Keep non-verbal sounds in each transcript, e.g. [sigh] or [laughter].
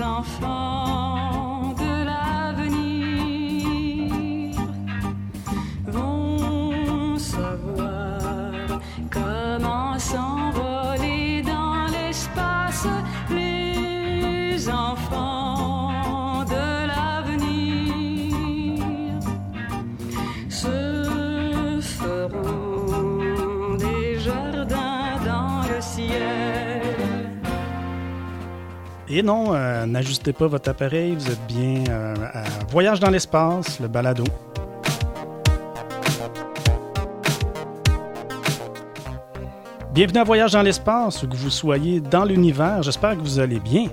enfants Et non, euh, n'ajustez pas votre appareil, vous êtes bien euh, Voyage dans l'espace, le balado. Bienvenue à Voyage dans l'espace, où que vous soyez dans l'univers, j'espère que vous allez bien.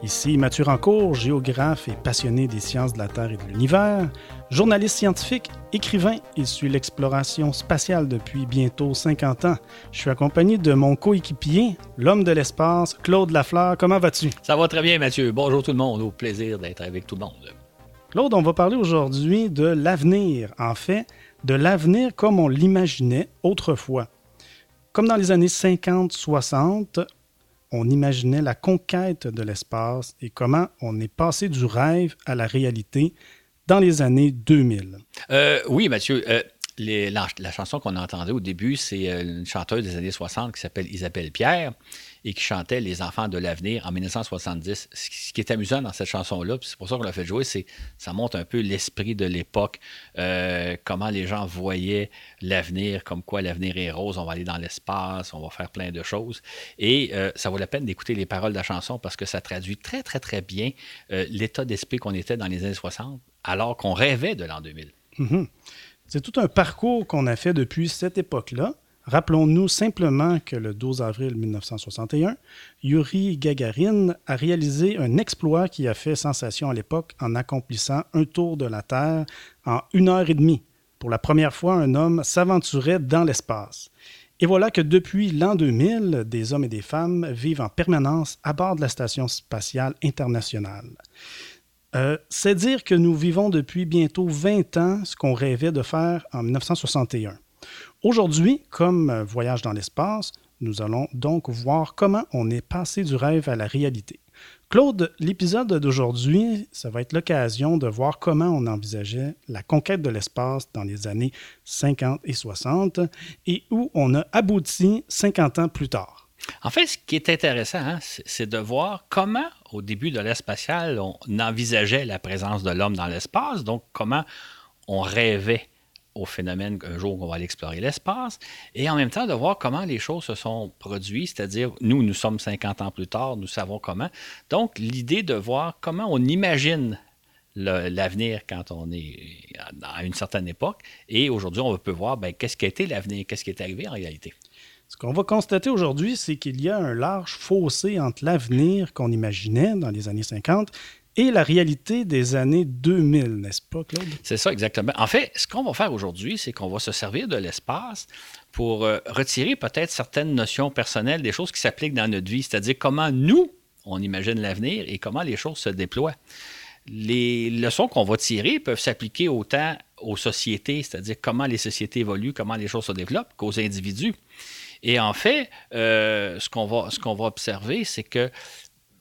Ici Mathieu Rancourt, géographe et passionné des sciences de la Terre et de l'univers, journaliste scientifique, écrivain, il suit l'exploration spatiale depuis bientôt 50 ans. Je suis accompagné de mon coéquipier, l'homme de l'espace, Claude Lafleur. Comment vas-tu? Ça va très bien, Mathieu. Bonjour tout le monde. Au plaisir d'être avec tout le monde. Claude, on va parler aujourd'hui de l'avenir. En fait, de l'avenir comme on l'imaginait autrefois. Comme dans les années 50-60, on imaginait la conquête de l'espace et comment on est passé du rêve à la réalité dans les années 2000. Euh, oui, Mathieu. euh, la chanson qu'on entendait au début, c'est euh, une chanteuse des années 60 qui s'appelle Isabelle Pierre et qui chantait Les enfants de l'avenir en 1970. Ce qui est amusant dans cette chanson-là, c'est pour ça qu'on l'a fait jouer, c'est ça montre un peu l'esprit de l'époque, euh, comment les gens voyaient l'avenir, comme quoi l'avenir est rose, on va aller dans l'espace, on va faire plein de choses. Et euh, ça vaut la peine d'écouter les paroles de la chanson parce que ça traduit très, très, très bien euh, l'état d'esprit qu'on était dans les années 60 alors qu'on rêvait de l'an 2000. Mhm. C'est tout un parcours qu'on a fait depuis cette époque-là. Rappelons-nous simplement que le 12 avril 1961, Yuri Gagarin a réalisé un exploit qui a fait sensation à l'époque en accomplissant un tour de la Terre en une heure et demie. Pour la première fois, un homme s'aventurait dans l'espace. Et voilà que depuis l'an 2000, des hommes et des femmes vivent en permanence à bord de la Station spatiale internationale. Euh, c'est dire que nous vivons depuis bientôt 20 ans ce qu'on rêvait de faire en 1961. Aujourd'hui, comme euh, Voyage dans l'espace, nous allons donc voir comment on est passé du rêve à la réalité. Claude, l'épisode d'aujourd'hui, ça va être l'occasion de voir comment on envisageait la conquête de l'espace dans les années 50 et 60 et où on a abouti 50 ans plus tard. En fait, ce qui est intéressant, hein, c'est de voir comment, au début de l'ère spatiale, on envisageait la présence de l'homme dans l'espace, donc comment on rêvait au phénomène qu'un jour on va aller explorer l'espace, et en même temps de voir comment les choses se sont produites, c'est-à-dire nous, nous sommes 50 ans plus tard, nous savons comment. Donc, l'idée de voir comment on imagine l'avenir quand on est à une certaine époque, et aujourd'hui, on peut voir ben, qu'est-ce qui a été l'avenir, qu'est-ce qui est arrivé en réalité. Ce qu'on va constater aujourd'hui, c'est qu'il y a un large fossé entre l'avenir qu'on imaginait dans les années 50 et la réalité des années 2000, n'est-ce pas, Claude? C'est ça, exactement. En fait, ce qu'on va faire aujourd'hui, c'est qu'on va se servir de l'espace pour euh, retirer peut-être certaines notions personnelles, des choses qui s'appliquent dans notre vie, c'est-à-dire comment nous, on imagine l'avenir et comment les choses se déploient. Les leçons qu'on va tirer peuvent s'appliquer autant aux sociétés, c'est-à-dire comment les sociétés évoluent, comment les choses se développent, qu'aux individus. Et en fait, euh, ce qu'on va, ce qu'on va observer, c'est que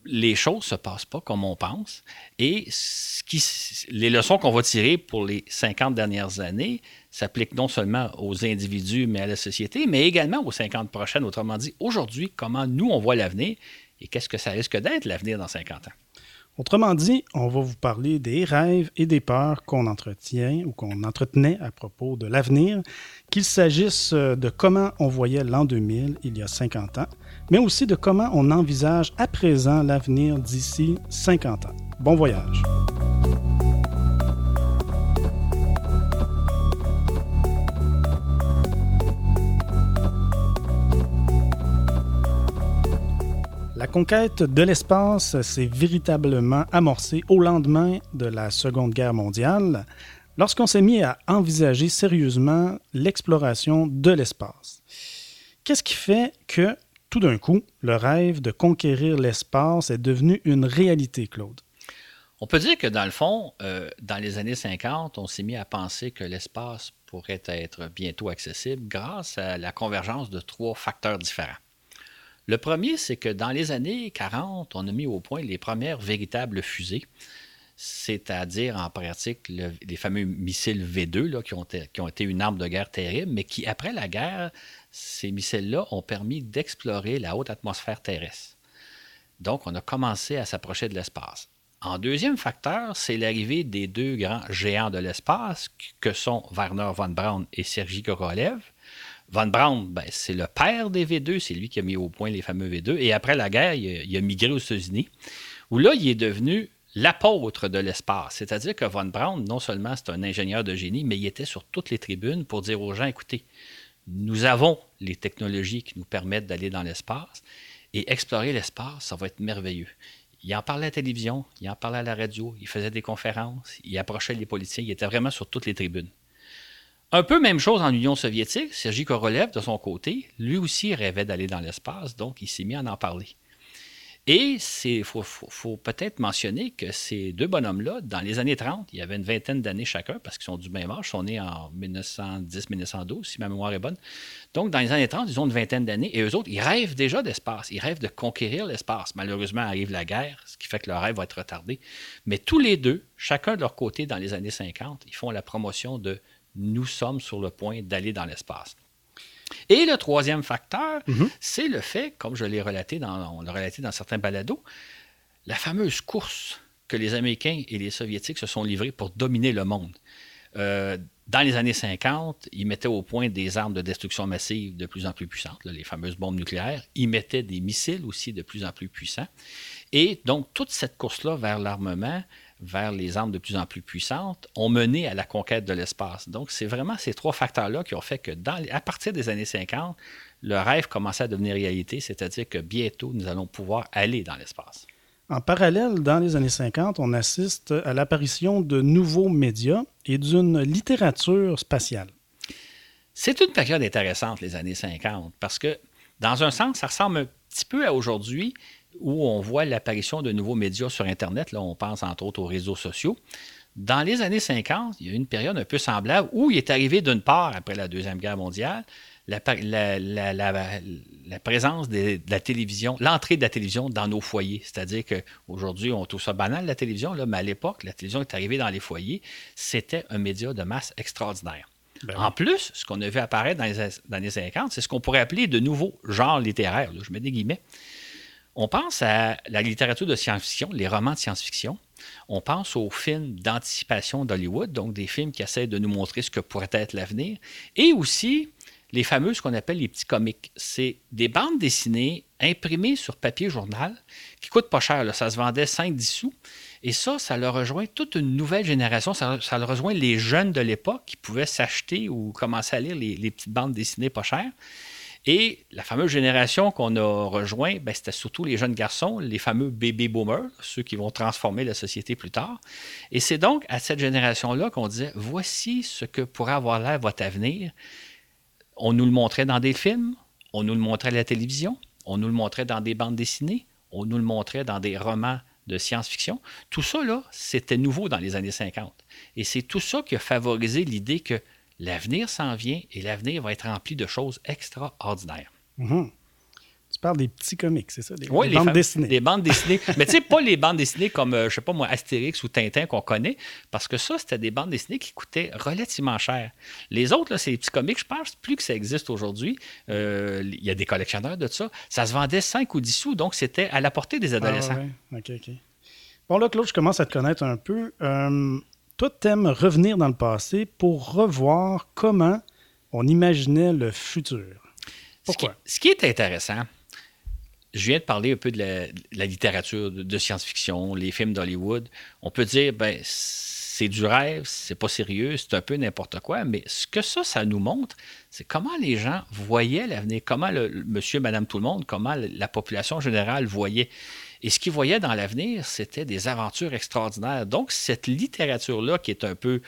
les choses ne se passent pas comme on pense. Et ce qui, les leçons qu'on va tirer pour les 50 dernières années s'appliquent non seulement aux individus, mais à la société, mais également aux 50 prochaines. Autrement dit, aujourd'hui, comment nous, on voit l'avenir et qu'est-ce que ça risque d'être l'avenir dans 50 ans? Autrement dit, on va vous parler des rêves et des peurs qu'on entretient ou qu'on entretenait à propos de l'avenir, qu'il s'agisse de comment on voyait l'an 2000 il y a 50 ans, mais aussi de comment on envisage à présent l'avenir d'ici 50 ans. Bon voyage! La conquête de l'espace s'est véritablement amorcée au lendemain de la Seconde Guerre mondiale, lorsqu'on s'est mis à envisager sérieusement l'exploration de l'espace. Qu'est-ce qui fait que, tout d'un coup, le rêve de conquérir l'espace est devenu une réalité, Claude? On peut dire que dans le fond, euh, dans les années 50, on s'est mis à penser que l'espace pourrait être bientôt accessible grâce à la convergence de trois facteurs différents. Le premier, c'est que dans les années 40, on a mis au point les premières véritables fusées, c'est-à-dire en pratique les fameux missiles V2 là, qui, ont, qui ont été une arme de guerre terrible, mais qui, après la guerre, ces missiles-là ont permis d'explorer la haute atmosphère terrestre. Donc, on a commencé à s'approcher de l'espace. En deuxième facteur, c'est l'arrivée des deux grands géants de l'espace que sont Werner von Braun et Sergei Korolev. Von Braun, ben, c'est le père des V2, c'est lui qui a mis au point les fameux V2. Et après la guerre, il a, migré aux États-Unis, où là, il est devenu l'apôtre de l'espace. C'est-à-dire que Von Braun, non seulement c'est un ingénieur de génie, mais il était sur toutes les tribunes pour dire aux gens, écoutez, nous avons les technologies qui nous permettent d'aller dans l'espace et explorer l'espace, ça va être merveilleux. Il en parlait à la télévision, il en parlait à la radio, il faisait des conférences, il approchait les politiciens, il était vraiment sur toutes les tribunes. Un peu même chose en Union soviétique, Sergei Korolev, de son côté, lui aussi rêvait d'aller dans l'espace, donc il s'est mis à en parler. Et il faut, peut-être mentionner que ces deux bonhommes-là, dans les années 30, il y avait une vingtaine d'années chacun, parce qu'ils sont du même âge, ils sont nés en 1910-1912, si ma mémoire est bonne. Donc, dans les années 30, ils ont une vingtaine d'années, et eux autres, ils rêvent déjà d'espace, ils rêvent de conquérir l'espace. Malheureusement, arrive la guerre, ce qui fait que leur rêve va être retardé. Mais tous les deux, chacun de leur côté, dans les années 50, ils font la promotion de nous sommes sur le point d'aller dans l'espace. Et le troisième facteur, mhm. c'est le fait, comme je l'ai relaté dans, on l'a relaté dans certains balados, la fameuse course que les Américains et les Soviétiques se sont livrés pour dominer le monde. Euh, dans les années 50, ils mettaient au point des armes de destruction massive de plus en plus puissantes, les fameuses bombes nucléaires. Ils mettaient des missiles aussi de plus en plus puissants. Et donc, toute cette course-là vers l'armement vers les armes de plus en plus puissantes ont mené à la conquête de l'espace. Donc, c'est vraiment ces trois facteurs-là qui ont fait que, dans, à partir des années 50, le rêve commençait à devenir réalité, c'est-à-dire que bientôt, nous allons pouvoir aller dans l'espace. En parallèle, dans les années 50, on assiste à l'apparition de nouveaux médias et d'une littérature spatiale. C'est une période intéressante, les années 50, parce que, dans un sens, ça ressemble un petit peu à aujourd'hui, où on voit l'apparition de nouveaux médias sur Internet. Là, on pense entre autres aux réseaux sociaux. Dans les années 50, il y a eu une période un peu semblable où il est arrivé d'une part, après la Deuxième Guerre mondiale, la, présence de, la télévision, l'entrée de la télévision dans nos foyers. C'est-à-dire qu'aujourd'hui, on trouve ça banal, la télévision, là, mais à l'époque, la télévision est arrivée dans les foyers. C'était un média de masse extraordinaire. Ben en plus, ce qu'on a vu apparaître dans les, années 50, c'est ce qu'on pourrait appeler de nouveaux genres littéraires. je mets des guillemets. On pense à la littérature de science-fiction, les romans de science-fiction. On pense aux films d'anticipation d'Hollywood, donc des films qui essaient de nous montrer ce que pourrait être l'avenir. Et aussi les fameux, ce qu'on appelle les petits comics. C'est des bandes dessinées imprimées sur papier journal qui coûtent pas cher. Ça se vendait 5-10 sous. Et ça, ça le rejoint toute une nouvelle génération. Ça, le rejoint les jeunes de l'époque qui pouvaient s'acheter ou commencer à lire les, les petites bandes dessinées pas chères. Et la fameuse génération qu'on a rejoint, ben, c'était surtout les jeunes garçons, les fameux baby boomers, ceux qui vont transformer la société plus tard. Et c'est donc à cette génération-là qu'on disait voici ce que pourrait avoir l'air votre avenir. On nous le montrait dans des films, on nous le montrait à la télévision, on nous le montrait dans des bandes dessinées, on nous le montrait dans des romans de science-fiction. Tout ça, là, c'était nouveau dans les années 50. Et c'est tout ça qui a favorisé l'idée que L'avenir s'en vient et l'avenir va être rempli de choses extraordinaires. Mhm. Tu parles des petits comics, c'est ça? Des, oui, bandes dessinées. Des bandes dessinées. [laughs] Mais tu sais, pas les bandes dessinées comme, je euh, je sais pas moi, Astérix ou Tintin qu'on connaît, parce que ça, c'était des bandes dessinées qui coûtaient relativement cher. Les autres, là, c'est les petits comics, je pense plus que ça existe aujourd'hui. Euh, il y a des collectionneurs de ça. Ça se vendait 5 ou 10 sous, donc c'était à la portée des adolescents. Ah, OK, OK. Bon, là, Claude, je commence à te connaître un peu. Euh, toi, t'aimes revenir dans le passé pour revoir comment on imaginait le futur. Pourquoi? Ce qui, est intéressant, je viens de parler un peu de la, littérature de, science-fiction, les films d'Hollywood. On peut dire, ben, c'est du rêve, c'est pas sérieux, c'est un peu n'importe quoi, mais ce que ça, ça nous montre, c'est comment les gens voyaient l'avenir, comment le, monsieur, madame, tout le monde, comment la population générale voyait. Et ce qu'ils voyaient dans l'avenir, c'était des aventures extraordinaires. Donc, cette littérature-là, qui est un peu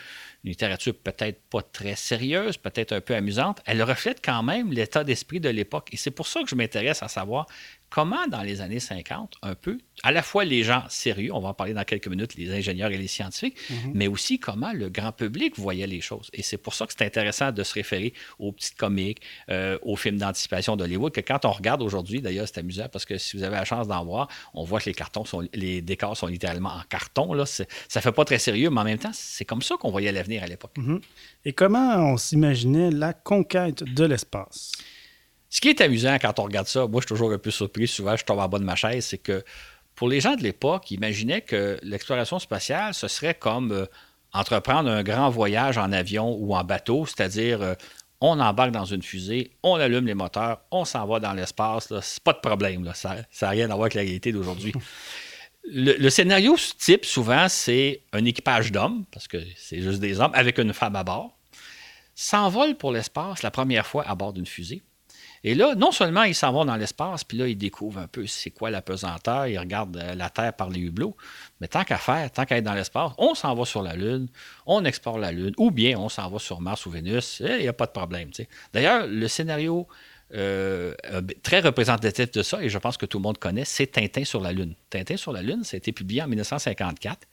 une littérature peut-être pas très sérieuse, peut-être un peu amusante, elle reflète quand même l'état d'esprit de l'époque. Et c'est pour ça que je m'intéresse à savoir comment, dans les années 50, un peu, à la fois les gens sérieux, on va en parler dans quelques minutes, les ingénieurs et les scientifiques, Mhm. mais aussi comment le grand public voyait les choses. Et c'est pour ça que c'est intéressant de se référer aux petites comiques, euh, aux films d'anticipation d'Hollywood, que quand on regarde aujourd'hui, d'ailleurs, c'est amusant parce que si vous avez la chance d'en voir, on voit que les cartons sont, les décors sont littéralement en carton. Là. Ça fait pas très sérieux, mais en même temps, c'est comme ça qu'on voyait l'avenir à l'époque. Et comment on s'imaginait la conquête de l'espace? Ce qui est amusant quand on regarde ça, moi je suis toujours un peu surpris, souvent je tombe en bas de ma chaise, c'est que pour les gens de l'époque, ils imaginaient que l'exploration spatiale, ce serait comme euh, entreprendre un grand voyage en avion ou en bateau, c'est-à-dire euh, on embarque dans une fusée, on allume les moteurs, on s'en va dans l'espace, c'est pas de problème, là, ça n'a rien à voir avec la réalité d'aujourd'hui. [laughs] Le, le scénario type, souvent, c'est un équipage d'hommes, parce que c'est juste des hommes, avec une femme à bord, s'envolent pour l'espace la première fois à bord d'une fusée. Et là, non seulement ils s'en vont dans l'espace, puis là, ils découvrent un peu c'est quoi la pesanteur, ils regardent euh, la Terre par les hublots, mais tant qu'à faire, tant qu'à être dans l'espace, on s'en va sur la Lune, on explore la Lune, ou bien on s'en va sur Mars ou Vénus, il n'y a pas de problème. D'ailleurs, le scénario euh, très représentatif de ça, et je pense que tout le monde connaît, c'est Tintin sur la Lune. Tintin sur la Lune, ça a été publié en 1954,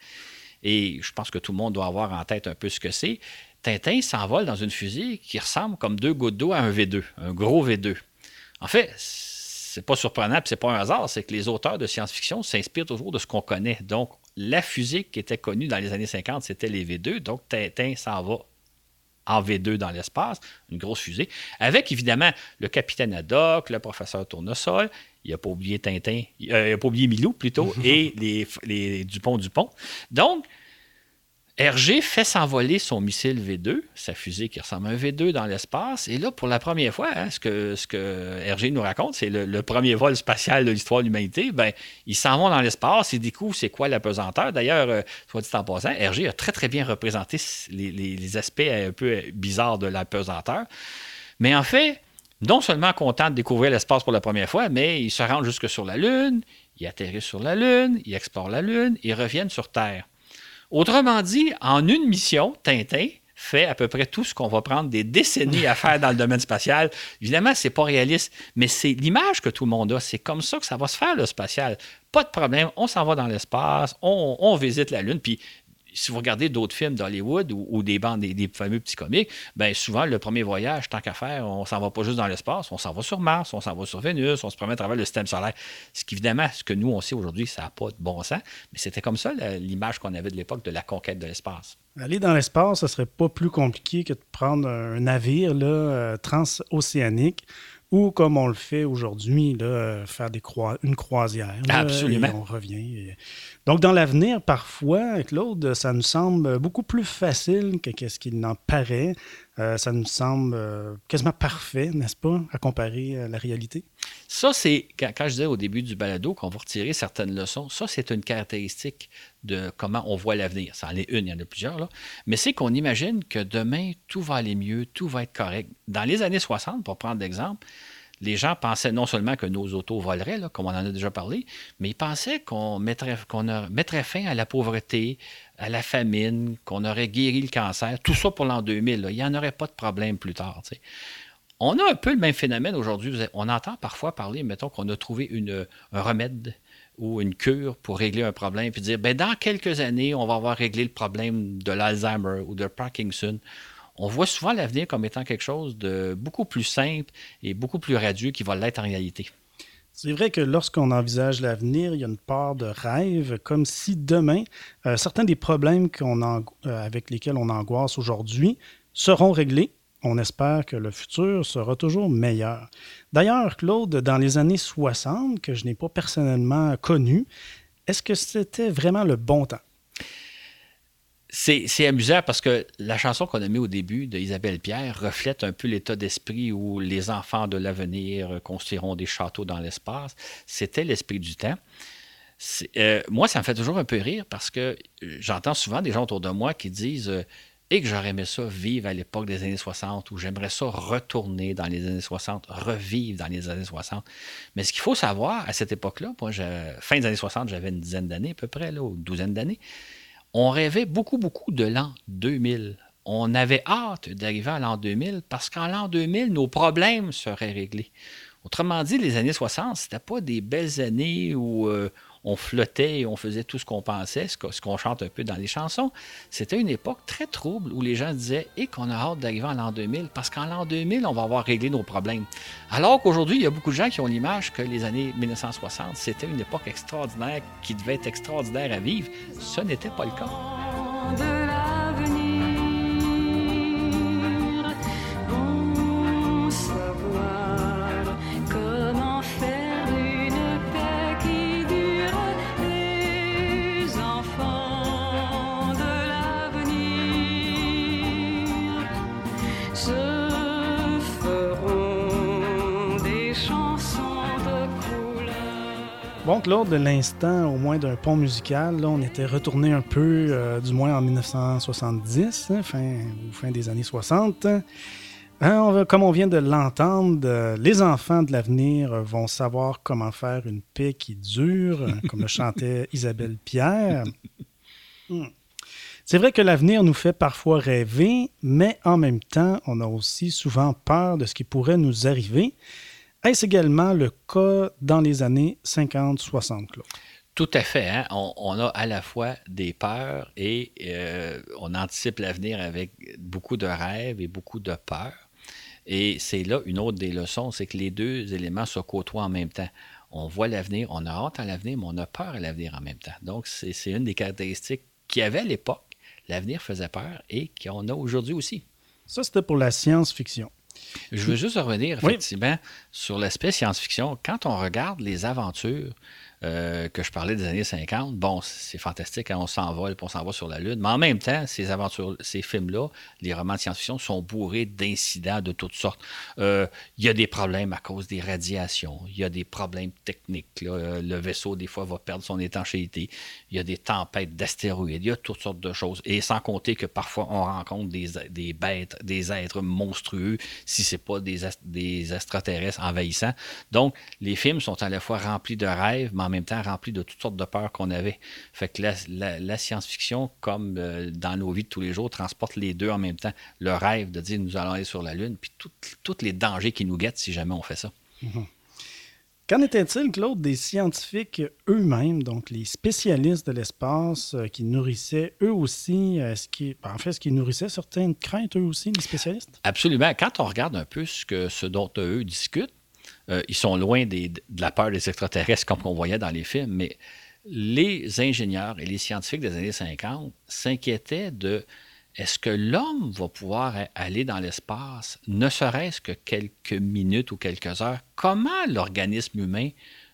et je pense que tout le monde doit avoir en tête un peu ce que c'est. Tintin s'envole dans une fusée qui ressemble comme deux gouttes d'eau à un V2, un gros V2. En fait, c'est pas surprenant, c'est pas un hasard, c'est que les auteurs de science-fiction s'inspirent toujours de ce qu'on connaît. Donc, la fusée qui était connue dans les années 50, c'était les V2. Donc, Tintin s'en va en V2 dans l'espace, une grosse fusée, avec évidemment le capitaine Haddock, le professeur Tournesol, il n'a pas oublié Tintin, euh, il n'a pas oublié Milou plutôt, [laughs] et les, les Dupont-Dupont. Donc, Hergé fait s'envoler son missile V2, sa fusée qui ressemble à un V2 dans l'espace. Et là, pour la première fois, hein, ce, que, ce que Hergé nous raconte, c'est le, le premier vol spatial de l'histoire de l'humanité. Ben, ils s'en vont dans l'espace, ils découvrent c'est quoi la pesanteur. D'ailleurs, euh, soit dit en passant, Hergé a très, très bien représenté les, les- les aspects un peu bizarres de la pesanteur. Mais en fait, non seulement content de découvrir l'espace pour la première fois, mais ils se rendent jusque sur la Lune, ils atterrissent sur la Lune, ils explorent la Lune, ils reviennent sur Terre. Autrement dit, en une mission, Tintin fait à peu près tout ce qu'on va prendre des décennies à faire dans le domaine spatial. Évidemment, c'est pas réaliste, mais c'est l'image que tout le monde a. C'est comme ça que ça va se faire, le spatial. Pas de problème, on s'en va dans l'espace, on, on visite la Lune, puis si vous regardez d'autres films d'Hollywood ou, ou des bandes, des, des fameux petits comiques, ben souvent, le premier voyage, tant qu'à faire, on s'en va pas juste dans l'espace, on s'en va sur Mars, on s'en va sur Vénus, on se promène à travers le système solaire. Ce qu'évidemment, ce que nous, on sait aujourd'hui, ça n'a pas de bon sens, mais c'était comme ça l'image qu'on avait de l'époque de la conquête de l'espace. Aller dans l'espace, ce serait pas plus compliqué que de prendre un navire là, euh, transocéanique ou, comme on le fait aujourd'hui, euh, faire des croi- une croisière. là, Absolument. et on revient. et- Donc, dans l'avenir, parfois, Claude, ça nous semble beaucoup plus facile que ce qu'il n'en paraît. Euh, ça nous semble euh, quasiment parfait, n'est-ce pas, à comparer à la réalité? Ça, c'est, quand, quand je disais au début du balado qu'on va retirer certaines leçons, ça, c'est une caractéristique de comment on voit l'avenir. Ça en est une, il y en a plusieurs, là. Mais c'est qu'on imagine que demain, tout va aller mieux, tout va être correct. Dans les années 60, pour prendre l'exemple, les gens pensaient non seulement que nos autos voleraient, comme on en a déjà parlé, mais ils pensaient qu'on mettrait, fin à la pauvreté, à la famine, qu'on aurait guéri le cancer, tout ça pour l'an 2000. là. Il n'y en aurait pas de problème plus tard. On a un peu le même phénomène aujourd'hui. On entend parfois parler, mettons, qu'on a trouvé un remède ou une cure pour régler un problème, puis dire, ben, dans quelques années, on va avoir réglé le problème de l'Alzheimer ou de Parkinson. On voit souvent l'avenir comme étant quelque chose de beaucoup plus simple et beaucoup plus radieux qui va l'être en réalité. C'est vrai que lorsqu'on envisage l'avenir, il y a une part de rêve, comme si demain, euh, certains des problèmes euh, avec lesquels on angoisse aujourd'hui seront réglés. On espère que le futur sera toujours meilleur. D'ailleurs, Claude, dans les années 60, que je n'ai pas personnellement connu, est-ce que c'était vraiment le bon temps? C'est amusant parce que la chanson qu'on a mise au début de Isabelle Pierre reflète un peu l'état d'esprit où les enfants de l'avenir construiront des châteaux dans l'espace. C'était l'esprit du temps. Euh, moi, ça me fait toujours un peu rire parce que euh, j'entends souvent des gens autour de moi qui disent euh, et que j'aurais aimé ça vivre à l'époque des années 60 ou j'aimerais ça retourner dans les années 60, revivre dans les années 60. Mais ce qu'il faut savoir à cette époque-là, fin des années 60, j'avais une dizaine d'années à peu près, ou une douzaine d'années, on rêvait beaucoup, beaucoup de l'an 2000. on avait hâte d'arriver à l'an 2000 parce qu'en l'an 2000, nos problèmes seraient réglés. Autrement dit, les années 60, c'était pas des belles années où euh, on flottait et on faisait tout ce qu'on pensait, ce qu'on chante un peu dans les chansons. C'était une époque très trouble où les gens disaient et qu'on a hâte d'arriver en l'an 2000 parce qu'en l'an 2000, on va avoir réglé nos problèmes. Alors qu'aujourd'hui, il y a beaucoup de gens qui ont l'image que les années 1960, c'était une époque extraordinaire qui devait être extraordinaire à vivre. Ce n'était pas le cas. Bon, lors de l'instant, au moins d'un pont musical, là, on était retourné un peu, euh, du moins en 1970, hein, fin, fin des années 60. Hein, comme on vient de l'entendre, euh, les enfants de l'avenir vont savoir comment faire une paix qui dure, comme le chantait [laughs] Isabelle Pierre. Hmm. C'est vrai que l'avenir nous fait parfois rêver, mais en même temps, on a aussi souvent peur de ce qui pourrait nous arriver. Est-ce également le cas dans les années 50-60, Tout à fait. Hein. On, a à la fois des peurs et euh, on anticipe l'avenir avec beaucoup de rêves et beaucoup de peurs. Et c'est là une autre des leçons, c'est que les deux éléments se côtoient en même temps. On voit l'avenir, on a hâte à l'avenir, mais on a peur à l'avenir en même temps. Donc, c'est une des caractéristiques qu'il y avait à l'époque. L'avenir faisait peur et qu'on a aujourd'hui aussi. Ça, c'était pour la science-fiction. Je veux juste revenir effectivement sur l'aspect science-fiction. Quand on regarde les aventures euh, que je parlais des années 50, bon, c'est fantastique, hein, on s'envole, on s'en va sur la Lune, mais en même temps, ces aventures, ces films-là, les romans de science-fiction sont bourrés d'incidents de toutes sortes. Euh, il y a des problèmes à cause des radiations, il y a des problèmes techniques. Euh, le vaisseau, des fois, va perdre son étanchéité, il y a des tempêtes d'astéroïdes, il y a toutes sortes de choses. Et sans compter que parfois, on rencontre des, des bêtes, des êtres monstrueux, si ce n'est pas des, des extraterrestres envahissants. Donc, les films sont à la fois remplis de rêves, mais en même temps rempli de toutes sortes de peurs qu'on avait. Fait que la, science-fiction, comme euh, dans nos vies de tous les jours, transporte les deux en même temps. Le rêve de dire nous allons aller sur la Lune, puis tous les dangers qui nous guettent si jamais on fait ça. Mhm. Qu'en était-il, Claude, des scientifiques eux-mêmes, donc les spécialistes de l'espace euh, qui nourrissaient eux aussi, euh, ce qui, ben, en fait, ce qui nourrissait certaines craintes eux aussi, les spécialistes? Absolument. Quand on regarde un peu ce, que, ce dont eux discutent, euh, ils sont loin de la peur des extraterrestres comme on voyait dans les films, mais les ingénieurs et les scientifiques des années 50 s'inquiétaient de est-ce que l'homme va pouvoir aller dans l'espace, ne serait-ce que quelques minutes ou quelques heures? Comment l'organisme humain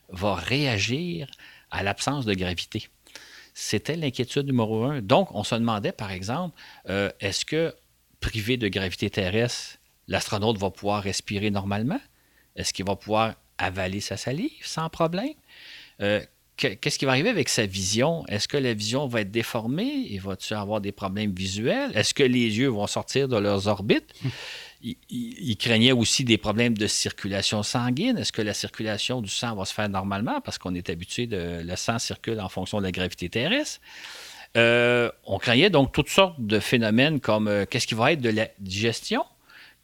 va réagir à l'absence de gravité? C'était l'inquiétude numéro un. Donc, on se demandait, par exemple, euh, est-ce que, privé de gravité terrestre, l'astronaute va pouvoir respirer normalement? Est-ce qu'il va pouvoir avaler sa salive sans problème? Euh, qu'est-ce qui va arriver avec sa vision? Est-ce que la vision va être déformée? Il va-tu avoir des problèmes visuels? Est-ce que les yeux vont sortir de leurs orbites? Il, craignait aussi des problèmes de circulation sanguine. Est-ce que la circulation du sang va se faire normalement? Parce qu'on est habitué de le sang circule en fonction de la gravité terrestre. Euh, on craignait donc toutes sortes de phénomènes comme euh, qu'est-ce qui va être de la digestion?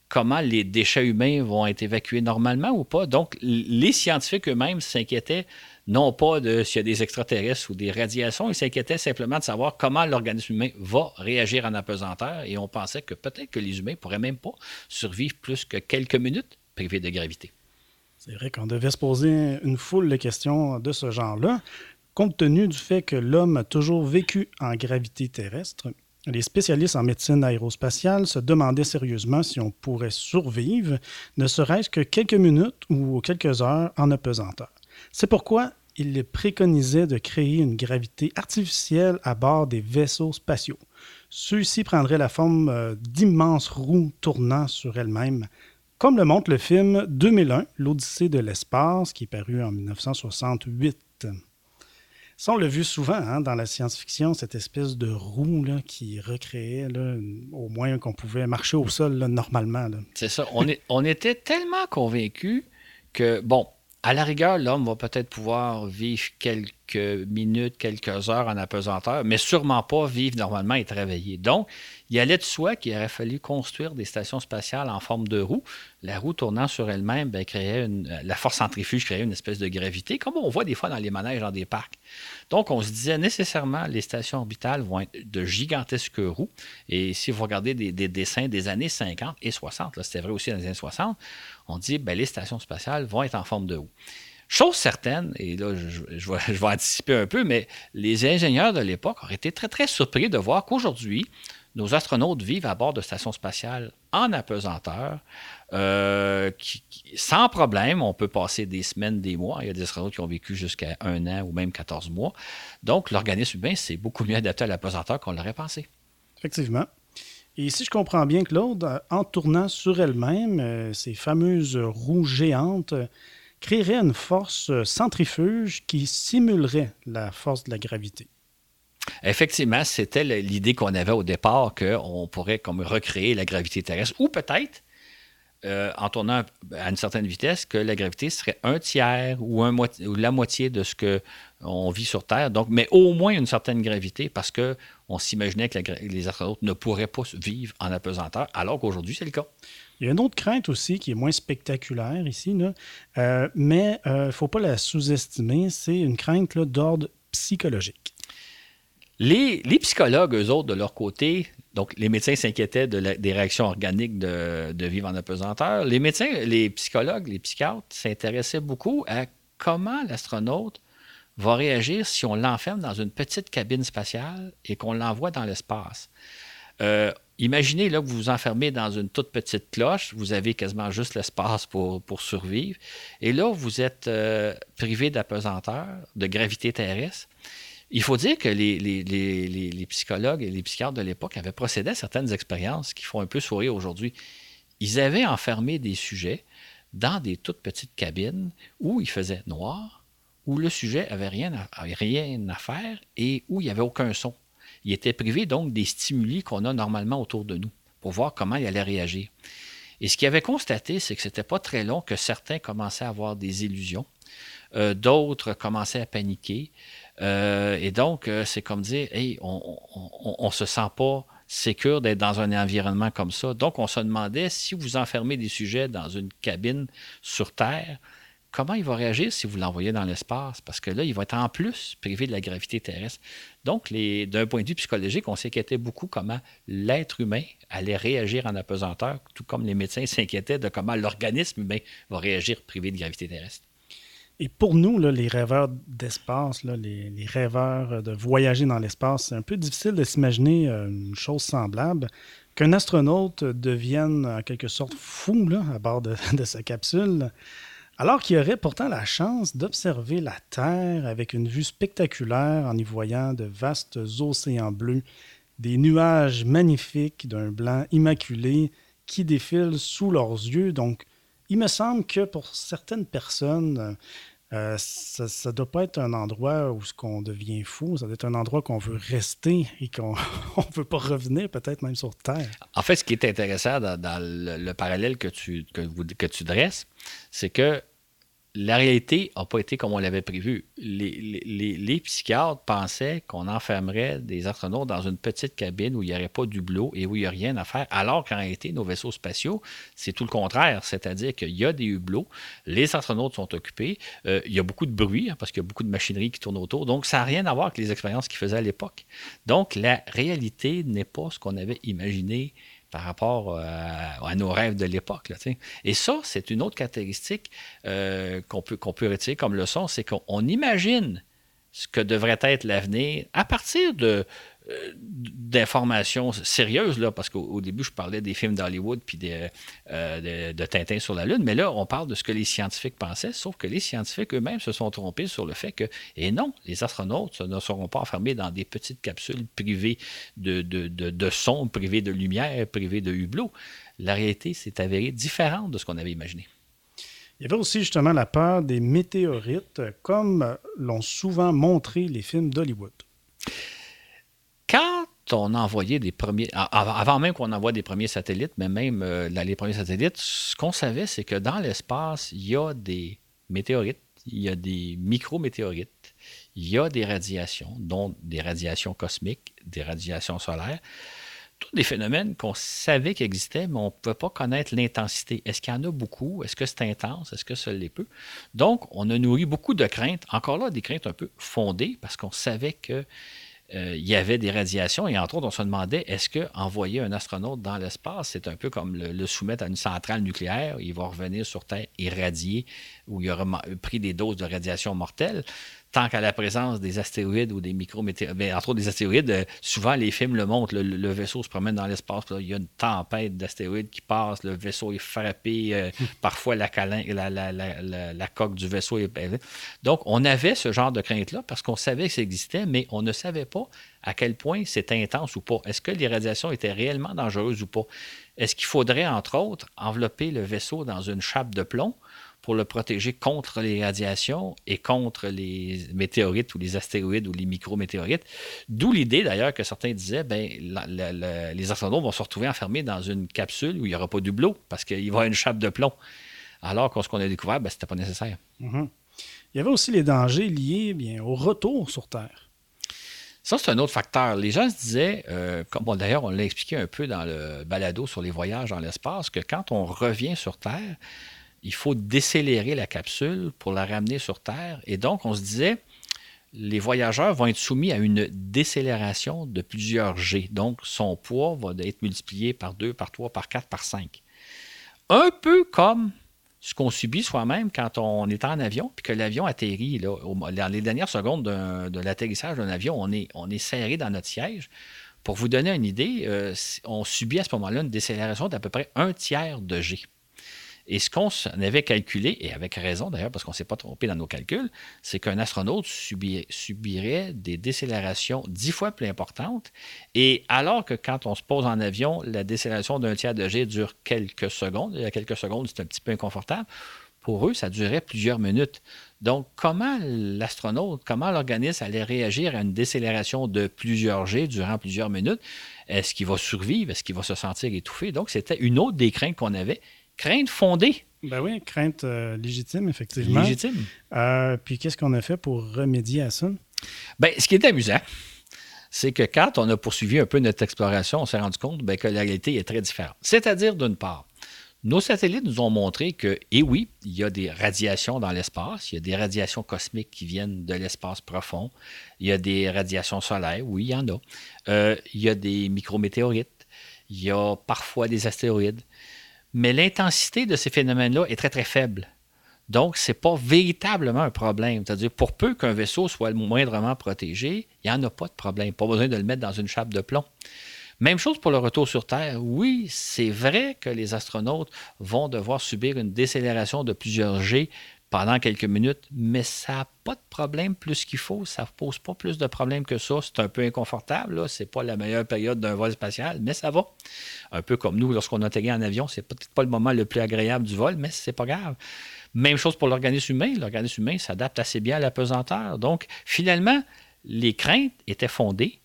Comment les déchets humains vont être évacués normalement ou pas. Donc, les scientifiques eux-mêmes s'inquiétaient non pas de s'il y a des extraterrestres ou des radiations, ils s'inquiétaient simplement de savoir comment l'organisme humain va réagir en apesanteur et on pensait que peut-être que les humains pourraient même pas survivre plus que quelques minutes privés de gravité. C'est vrai qu'on devait se poser une foule de questions de ce genre-là. Compte tenu du fait que l'homme a toujours vécu en gravité terrestre, les spécialistes en médecine aérospatiale se demandaient sérieusement si on pourrait survivre, ne serait-ce que quelques minutes ou quelques heures en apesanteur. C'est pourquoi ils préconisaient de créer une gravité artificielle à bord des vaisseaux spatiaux. Ceux-ci prendraient la forme euh, d'immenses roues tournant sur elles-mêmes, comme le montre le film 2001, L'Odyssée de l'espace, qui est paru en 1968. Ça, on l'a vu souvent hein, dans la science-fiction, cette espèce de roue qui recréait au moins qu'on pouvait marcher au sol normalement. C'est ça. On, on était tellement convaincus que, bon, à la rigueur, l'homme va peut-être pouvoir vivre quelques minutes, quelques heures en apesanteur, mais sûrement pas vivre normalement et travailler. Donc, Il allait de soi qu'il aurait fallu construire des stations spatiales en forme de roue. La roue tournant sur elle-même ben, créait la force centrifuge créait une espèce de gravité, comme on voit des fois dans les manèges dans des parcs. Donc, on se disait nécessairement les stations orbitales vont être de gigantesques roues. Et si vous regardez des, dessins des années 50 et 60, c'était vrai aussi dans les années 60, on dit ben, les stations spatiales vont être en forme de roue. Chose certaine, et là, [laughs] je, vais, anticiper un peu, mais les ingénieurs de l'époque auraient été très, très surpris de voir qu'aujourd'hui, nos astronautes vivent à bord de stations spatiales en apesanteur, euh, sans problème. On peut passer des semaines, des mois. Il y a des astronautes qui ont vécu jusqu'à un an ou même 14 mois. Donc, l'organisme humain, c'est beaucoup mieux adapté à l'apesanteur qu'on l'aurait pensé. Effectivement. Et si je comprends bien, Claude, en tournant sur elle-même, euh, ces fameuses roues géantes créerait une force centrifuge qui simulerait la force de la gravité. Effectivement, c'était l'idée qu'on avait au départ qu'on pourrait comme recréer la gravité terrestre, ou peut-être, euh, en tournant à une certaine vitesse, que la gravité serait un tiers ou, la moitié de ce qu'on vit sur Terre. Donc, mais au moins une certaine gravité, parce qu'on s'imaginait que les astronautes ne pourraient pas vivre en apesanteur, alors qu'aujourd'hui, c'est le cas. Il y a une autre crainte aussi qui est moins spectaculaire ici, euh, mais il euh, ne faut pas la sous-estimer. C'est une crainte d'ordre psychologique. Les, psychologues, eux autres, de leur côté, donc les médecins s'inquiétaient des réactions organiques de, de, vivre en apesanteur. Les médecins, les psychologues, les psychiatres s'intéressaient beaucoup à comment l'astronaute va réagir si on l'enferme dans une petite cabine spatiale et qu'on l'envoie dans l'espace. Euh, imaginez là que vous vous enfermez dans une toute petite cloche, vous avez quasiment juste l'espace pour, pour survivre, et là, vous êtes euh, privé d'apesanteur, de gravité terrestre. Il faut dire que les, les, les, les, psychologues et les psychiatres de l'époque avaient procédé à certaines expériences qui font un peu sourire aujourd'hui. Ils avaient enfermé des sujets dans des toutes petites cabines où il faisait noir, où le sujet avait rien à, faire et où il n'y avait aucun son il était privé donc des stimuli qu'on a normalement autour de nous pour voir comment il allait réagir. Et ce qu'il avait constaté, c'est que ce n'était pas très long que certains commençaient à avoir des illusions, euh, d'autres commençaient à paniquer. Euh, et donc, euh, c'est comme dire, hey, on ne se sent pas sécure d'être dans un environnement comme ça. Donc, on se demandait si vous enfermez des sujets dans une cabine sur Terre, comment il va réagir si vous l'envoyez dans l'espace? Parce que là, il va être en plus privé de la gravité terrestre. Donc, d'un point de vue psychologique, on s'inquiétait beaucoup comment l'être humain allait réagir en apesanteur, tout comme les médecins [laughs] s'inquiétaient de comment l'organisme humain va réagir privé de gravité terrestre. Et pour nous, les rêveurs d'espace, les, rêveurs de voyager dans l'espace, c'est un peu difficile de s'imaginer euh, une chose semblable. Qu'un astronaute devienne en quelque sorte fou à bord de [laughs] sa capsule. Alors qu'il aurait pourtant la chance d'observer la Terre avec une vue spectaculaire en y voyant de vastes océans bleus, des nuages magnifiques d'un blanc immaculé qui défilent sous leurs yeux. Donc, il me semble que pour certaines personnes, euh, ça ne doit pas être un endroit où ce qu'on devient fou, ça doit être un endroit qu'on veut rester et qu'on [laughs] ne veut pas revenir, peut-être même sur Terre. En fait, ce qui est intéressant dans, le, parallèle que tu, que tu dresses, c'est que la réalité n'a pas été comme on l'avait prévu. Les, psychiatres pensaient qu'on enfermerait des astronautes dans une petite cabine où il n'y aurait pas d'hublot et où il n'y a rien à faire, alors qu'en réalité, nos vaisseaux spatiaux, c'est tout le contraire. C'est-à-dire qu'il y a des hublots, les astronautes sont occupés, euh, il y a beaucoup de bruit hein, parce qu'il y a beaucoup de machinerie qui tourne autour. Donc, ça n'a rien à voir avec les expériences qu'ils faisaient à l'époque. Donc, la réalité n'est pas ce qu'on avait imaginé par rapport euh, à, nos rêves de l'époque. Et ça, c'est une autre caractéristique euh, qu'on peut, qu'on peut retirer comme leçon, c'est qu'on imagine ce que devrait être l'avenir à partir de, d'informations sérieuses, là, parce qu'au début, je parlais des films d'Hollywood puis euh, de, Tintin sur la Lune, mais là, on parle de ce que les scientifiques pensaient, sauf que les scientifiques eux-mêmes se sont trompés sur le fait que, et non, les astronautes ne seront pas enfermés dans des petites capsules privées de, de, de, son, privées de lumière, privées de hublots. La réalité s'est avérée différente de ce qu'on avait imaginé. Il y avait aussi justement la peur des météorites, comme l'ont souvent montré les films d'Hollywood. On envoyait des premiers, avant même qu'on envoie des premiers satellites, mais même euh, les premiers satellites, ce qu'on savait, c'est que dans l'espace, il y a des météorites, il y a des micro-météorites, il y a des radiations, dont des radiations cosmiques, des radiations solaires. tous des phénomènes qu'on savait qu'ils mais on ne pouvait pas connaître l'intensité. Est-ce qu'il y en a beaucoup? Est-ce que c'est intense? Est-ce que ça l'est peu? Donc, on a nourri beaucoup de craintes, encore là, des craintes un peu fondées, parce qu'on savait que euh, il y avait des radiations et entre autres, on se demandait est-ce qu'envoyer un astronaute dans l'espace, c'est un peu comme le, soumettre à une centrale nucléaire, il va revenir sur Terre irradié ou il aura pris des doses de radiation mortelle tant qu'à la présence des astéroïdes ou des micrométéorites, ben, entre autres des astéroïdes, euh, souvent les films le montrent, le, vaisseau se promène dans l'espace, il y a une tempête d'astéroïdes qui passe, le vaisseau est frappé, euh, [laughs] parfois la, la, coque du vaisseau est... Donc, on avait ce genre de crainte-là parce qu'on savait que ça existait, mais on ne savait pas à quel point c'était intense ou pas. Est-ce que les radiations étaient réellement dangereuses ou pas? Est-ce qu'il faudrait, entre autres, envelopper le vaisseau dans une chape de plomb pour le protéger contre les radiations et contre les météorites ou les astéroïdes ou les micrométéorites. D'où l'idée d'ailleurs que certains disaient ben, les astronautes vont se retrouver enfermés dans une capsule où il n'y aura pas d'hublot parce qu'il va y avoir une chape de plomb. Alors que ce qu'on a découvert, ben, ce n'était pas nécessaire. Mm-hmm. Il y avait aussi les dangers liés bien, au retour sur Terre. Ça, c'est un autre facteur. Les gens se disaient, euh, comme d'ailleurs on l'a expliqué un peu dans le balado sur les voyages dans l'espace, que quand on revient sur Terre, il faut décélérer la capsule pour la ramener sur Terre. Et donc, on se disait, les voyageurs vont être soumis à une décélération de plusieurs G. Donc, son poids va être multiplié par 2, par 3, par 4, par 5. Un peu comme ce qu'on subit soi-même quand on est en avion, puis que l'avion atterrit. Dans les dernières secondes de l'atterrissage d'un avion, on est, on est serré dans notre siège. Pour vous donner une idée, euh, on subit à ce moment-là une décélération d'à peu près un tiers de G. Et ce qu'on avait calculé, et avec raison d'ailleurs, parce qu'on ne s'est pas trompé dans nos calculs, c'est qu'un astronaute subirait, des décélérations dix fois plus importantes. Et alors que quand on se pose en avion, la décélération d'un tiers de G dure quelques secondes, il y a quelques secondes, c'est un petit peu inconfortable. Pour eux, ça durait plusieurs minutes. Donc, comment l'astronaute, comment l'organisme allait réagir à une décélération de plusieurs G durant plusieurs minutes? Est-ce qu'il va survivre? Est-ce qu'il va se sentir étouffé? Donc, c'était une autre des craintes qu'on avait Crainte fondée. Ben oui, crainte euh, légitime, effectivement. Légitime. Euh, puis qu'est-ce qu'on a fait pour remédier à ça? Ben, ce qui est amusant, c'est que quand on a poursuivi un peu notre exploration, on s'est rendu compte ben, que la réalité est très différente. C'est-à-dire, d'une part, nos satellites nous ont montré que, et eh oui, il y a des radiations dans l'espace, il y a des radiations cosmiques qui viennent de l'espace profond, il y a des radiations solaires, oui, il y en a. Euh, il y a des micrométéorites, il y a parfois des astéroïdes mais l'intensité de ces phénomènes-là est très, très faible. Donc, ce n'est pas véritablement un problème. C'est-à-dire, pour peu qu'un vaisseau soit moindrement protégé, il n'y en a pas de problème. Pas besoin de le mettre dans une chape de plomb. Même chose pour le retour sur Terre. Oui, c'est vrai que les astronautes vont devoir subir une décélération de plusieurs G pendant quelques minutes, mais ça n'a pas de problème plus qu'il faut. Ça ne pose pas plus de problèmes que ça. C'est un peu inconfortable. Ce n'est pas la meilleure période d'un vol spatial, mais ça va. Un peu comme nous, lorsqu'on atterrit en avion, c'est peut-être pas le moment le plus agréable du vol, mais c'est pas grave. Même chose pour l'organisme humain. L'organisme humain s'adapte assez bien à la pesanteur. Donc, finalement, les craintes étaient fondées,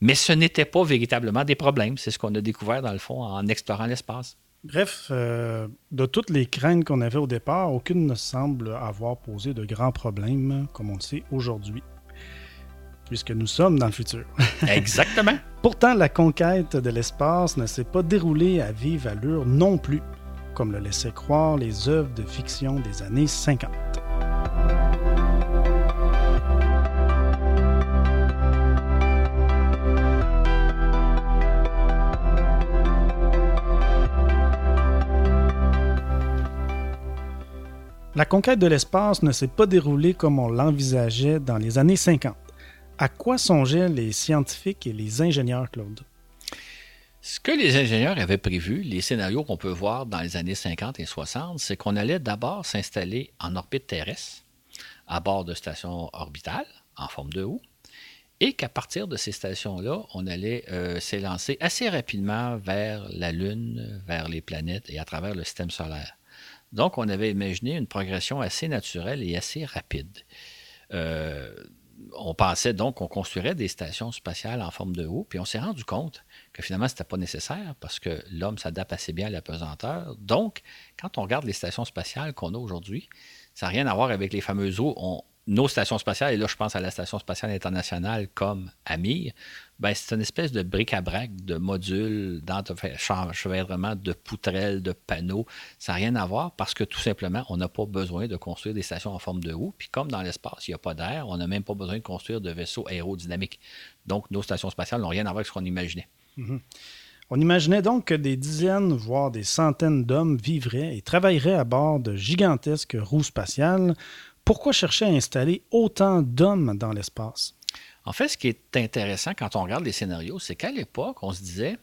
mais ce n'était pas véritablement des problèmes. C'est ce qu'on a découvert, dans le fond, en explorant l'espace. Bref, euh, de toutes les craintes qu'on avait au départ, aucune ne semble avoir posé de grands problèmes, comme on le sait aujourd'hui, puisque nous sommes dans le futur. [laughs] Exactement. Pourtant, la conquête de l'espace ne s'est pas déroulée à vive allure non plus, comme le laissaient croire les œuvres de fiction des années 50. La conquête de l'espace ne s'est pas déroulée comme on l'envisageait dans les années 50. À quoi songeaient les scientifiques et les ingénieurs, Claude? Ce que les ingénieurs avaient prévu, les scénarios qu'on peut voir dans les années 50 et 60, c'est qu'on allait d'abord s'installer en orbite terrestre, à bord de stations orbitales en forme de houe, et qu'à partir de ces stations-là, on allait euh, s'élancer assez rapidement vers la Lune, vers les planètes et à travers le système solaire. Donc, on avait imaginé une progression assez naturelle et assez rapide. Euh, on pensait donc qu'on construirait des stations spatiales en forme de haut, puis on s'est rendu compte que finalement, ce n'était pas nécessaire parce que l'homme s'adapte assez bien à la pesanteur. Donc, quand on regarde les stations spatiales qu'on a aujourd'hui, ça n'a rien à voir avec les fameuses eaux. Nos stations spatiales, et là je pense à la Station spatiale internationale comme Amir, ben, c'est une espèce de bric-à-brac de modules, d'enchevêtrement, de poutrelles, de panneaux. Ça n'a rien à voir parce que tout simplement, on n'a pas besoin de construire des stations en forme de roue. Puis comme dans l'espace, il n'y a pas d'air, on n'a même pas besoin de construire de vaisseaux aérodynamiques. Donc nos stations spatiales n'ont rien à voir avec ce qu'on imaginait. Mhm. On imaginait donc que des dizaines, voire des centaines d'hommes vivraient et travailleraient à bord de gigantesques roues spatiales. Pourquoi chercher à installer autant d'hommes dans l'espace? En fait, ce qui est intéressant quand on regarde les scénarios, c'est qu'à l'époque, on se disait,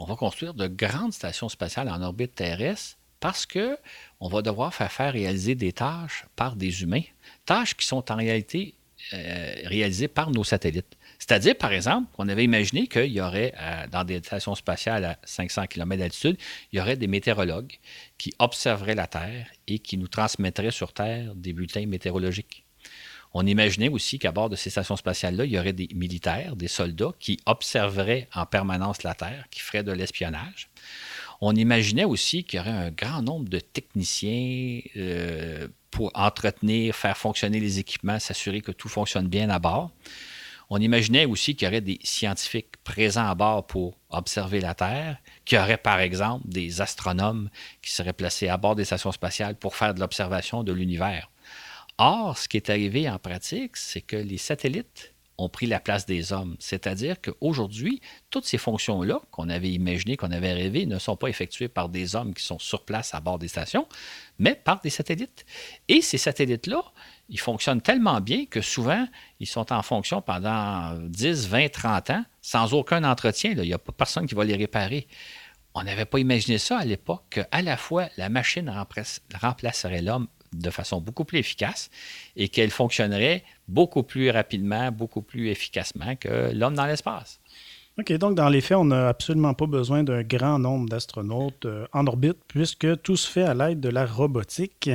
on va construire de grandes stations spatiales en orbite terrestre parce que on va devoir faire réaliser des tâches par des humains, tâches qui sont en réalité euh, réalisées par nos satellites. C'est-à-dire, par exemple, qu'on avait imaginé qu'il y aurait, euh, dans des stations spatiales à 500 km d'altitude, il y aurait des météorologues qui observeraient la Terre et qui nous transmettraient sur Terre des bulletins météorologiques. On imaginait aussi qu'à bord de ces stations spatiales-là, il y aurait des militaires, des soldats qui observeraient en permanence la Terre, qui feraient de l'espionnage. On imaginait aussi qu'il y aurait un grand nombre de techniciens euh, pour entretenir, faire fonctionner les équipements, s'assurer que tout fonctionne bien à bord. On imaginait aussi qu'il y aurait des scientifiques présents à bord pour observer la Terre, qu'il y aurait par exemple des astronomes qui seraient placés à bord des stations spatiales pour faire de l'observation de l'univers. Or, ce qui est arrivé en pratique, c'est que les satellites ont pris la place des hommes. C'est-à-dire qu'aujourd'hui, toutes ces fonctions-là qu'on avait imaginées, qu'on avait rêvées, ne sont pas effectuées par des hommes qui sont sur place à bord des stations, mais par des satellites. Et ces satellites-là, ils fonctionnent tellement bien que souvent, ils sont en fonction pendant 10, 20, 30 ans sans aucun entretien. Il n'y a pas personne qui va les réparer. On n'avait pas imaginé ça à l'époque, qu'à la fois la machine remplacerait l'homme de façon beaucoup plus efficace et qu'elle fonctionnerait beaucoup plus rapidement, beaucoup plus efficacement que l'homme dans l'espace. OK, donc dans les faits, on n'a absolument pas besoin d'un grand nombre d'astronautes euh, en orbite puisque tout se fait à l'aide de la robotique.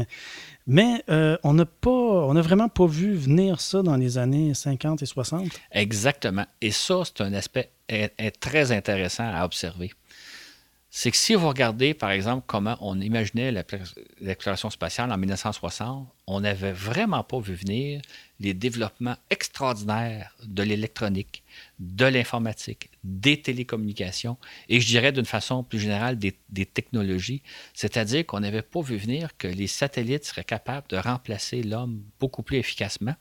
Mais euh, on n'a pas, on n'a vraiment pas vu venir ça dans les années 50 et 60. Exactement. Et ça, c'est un aspect très intéressant à observer c'est que si vous regardez, par exemple, comment on imaginait l'exploration spatiale en 1960, on n'avait vraiment pas vu venir les développements extraordinaires de l'électronique, de l'informatique, des télécommunications et je dirais d'une façon plus générale des, technologies. C'est-à-dire qu'on n'avait pas vu venir que les satellites seraient capables de remplacer l'homme beaucoup plus efficacement.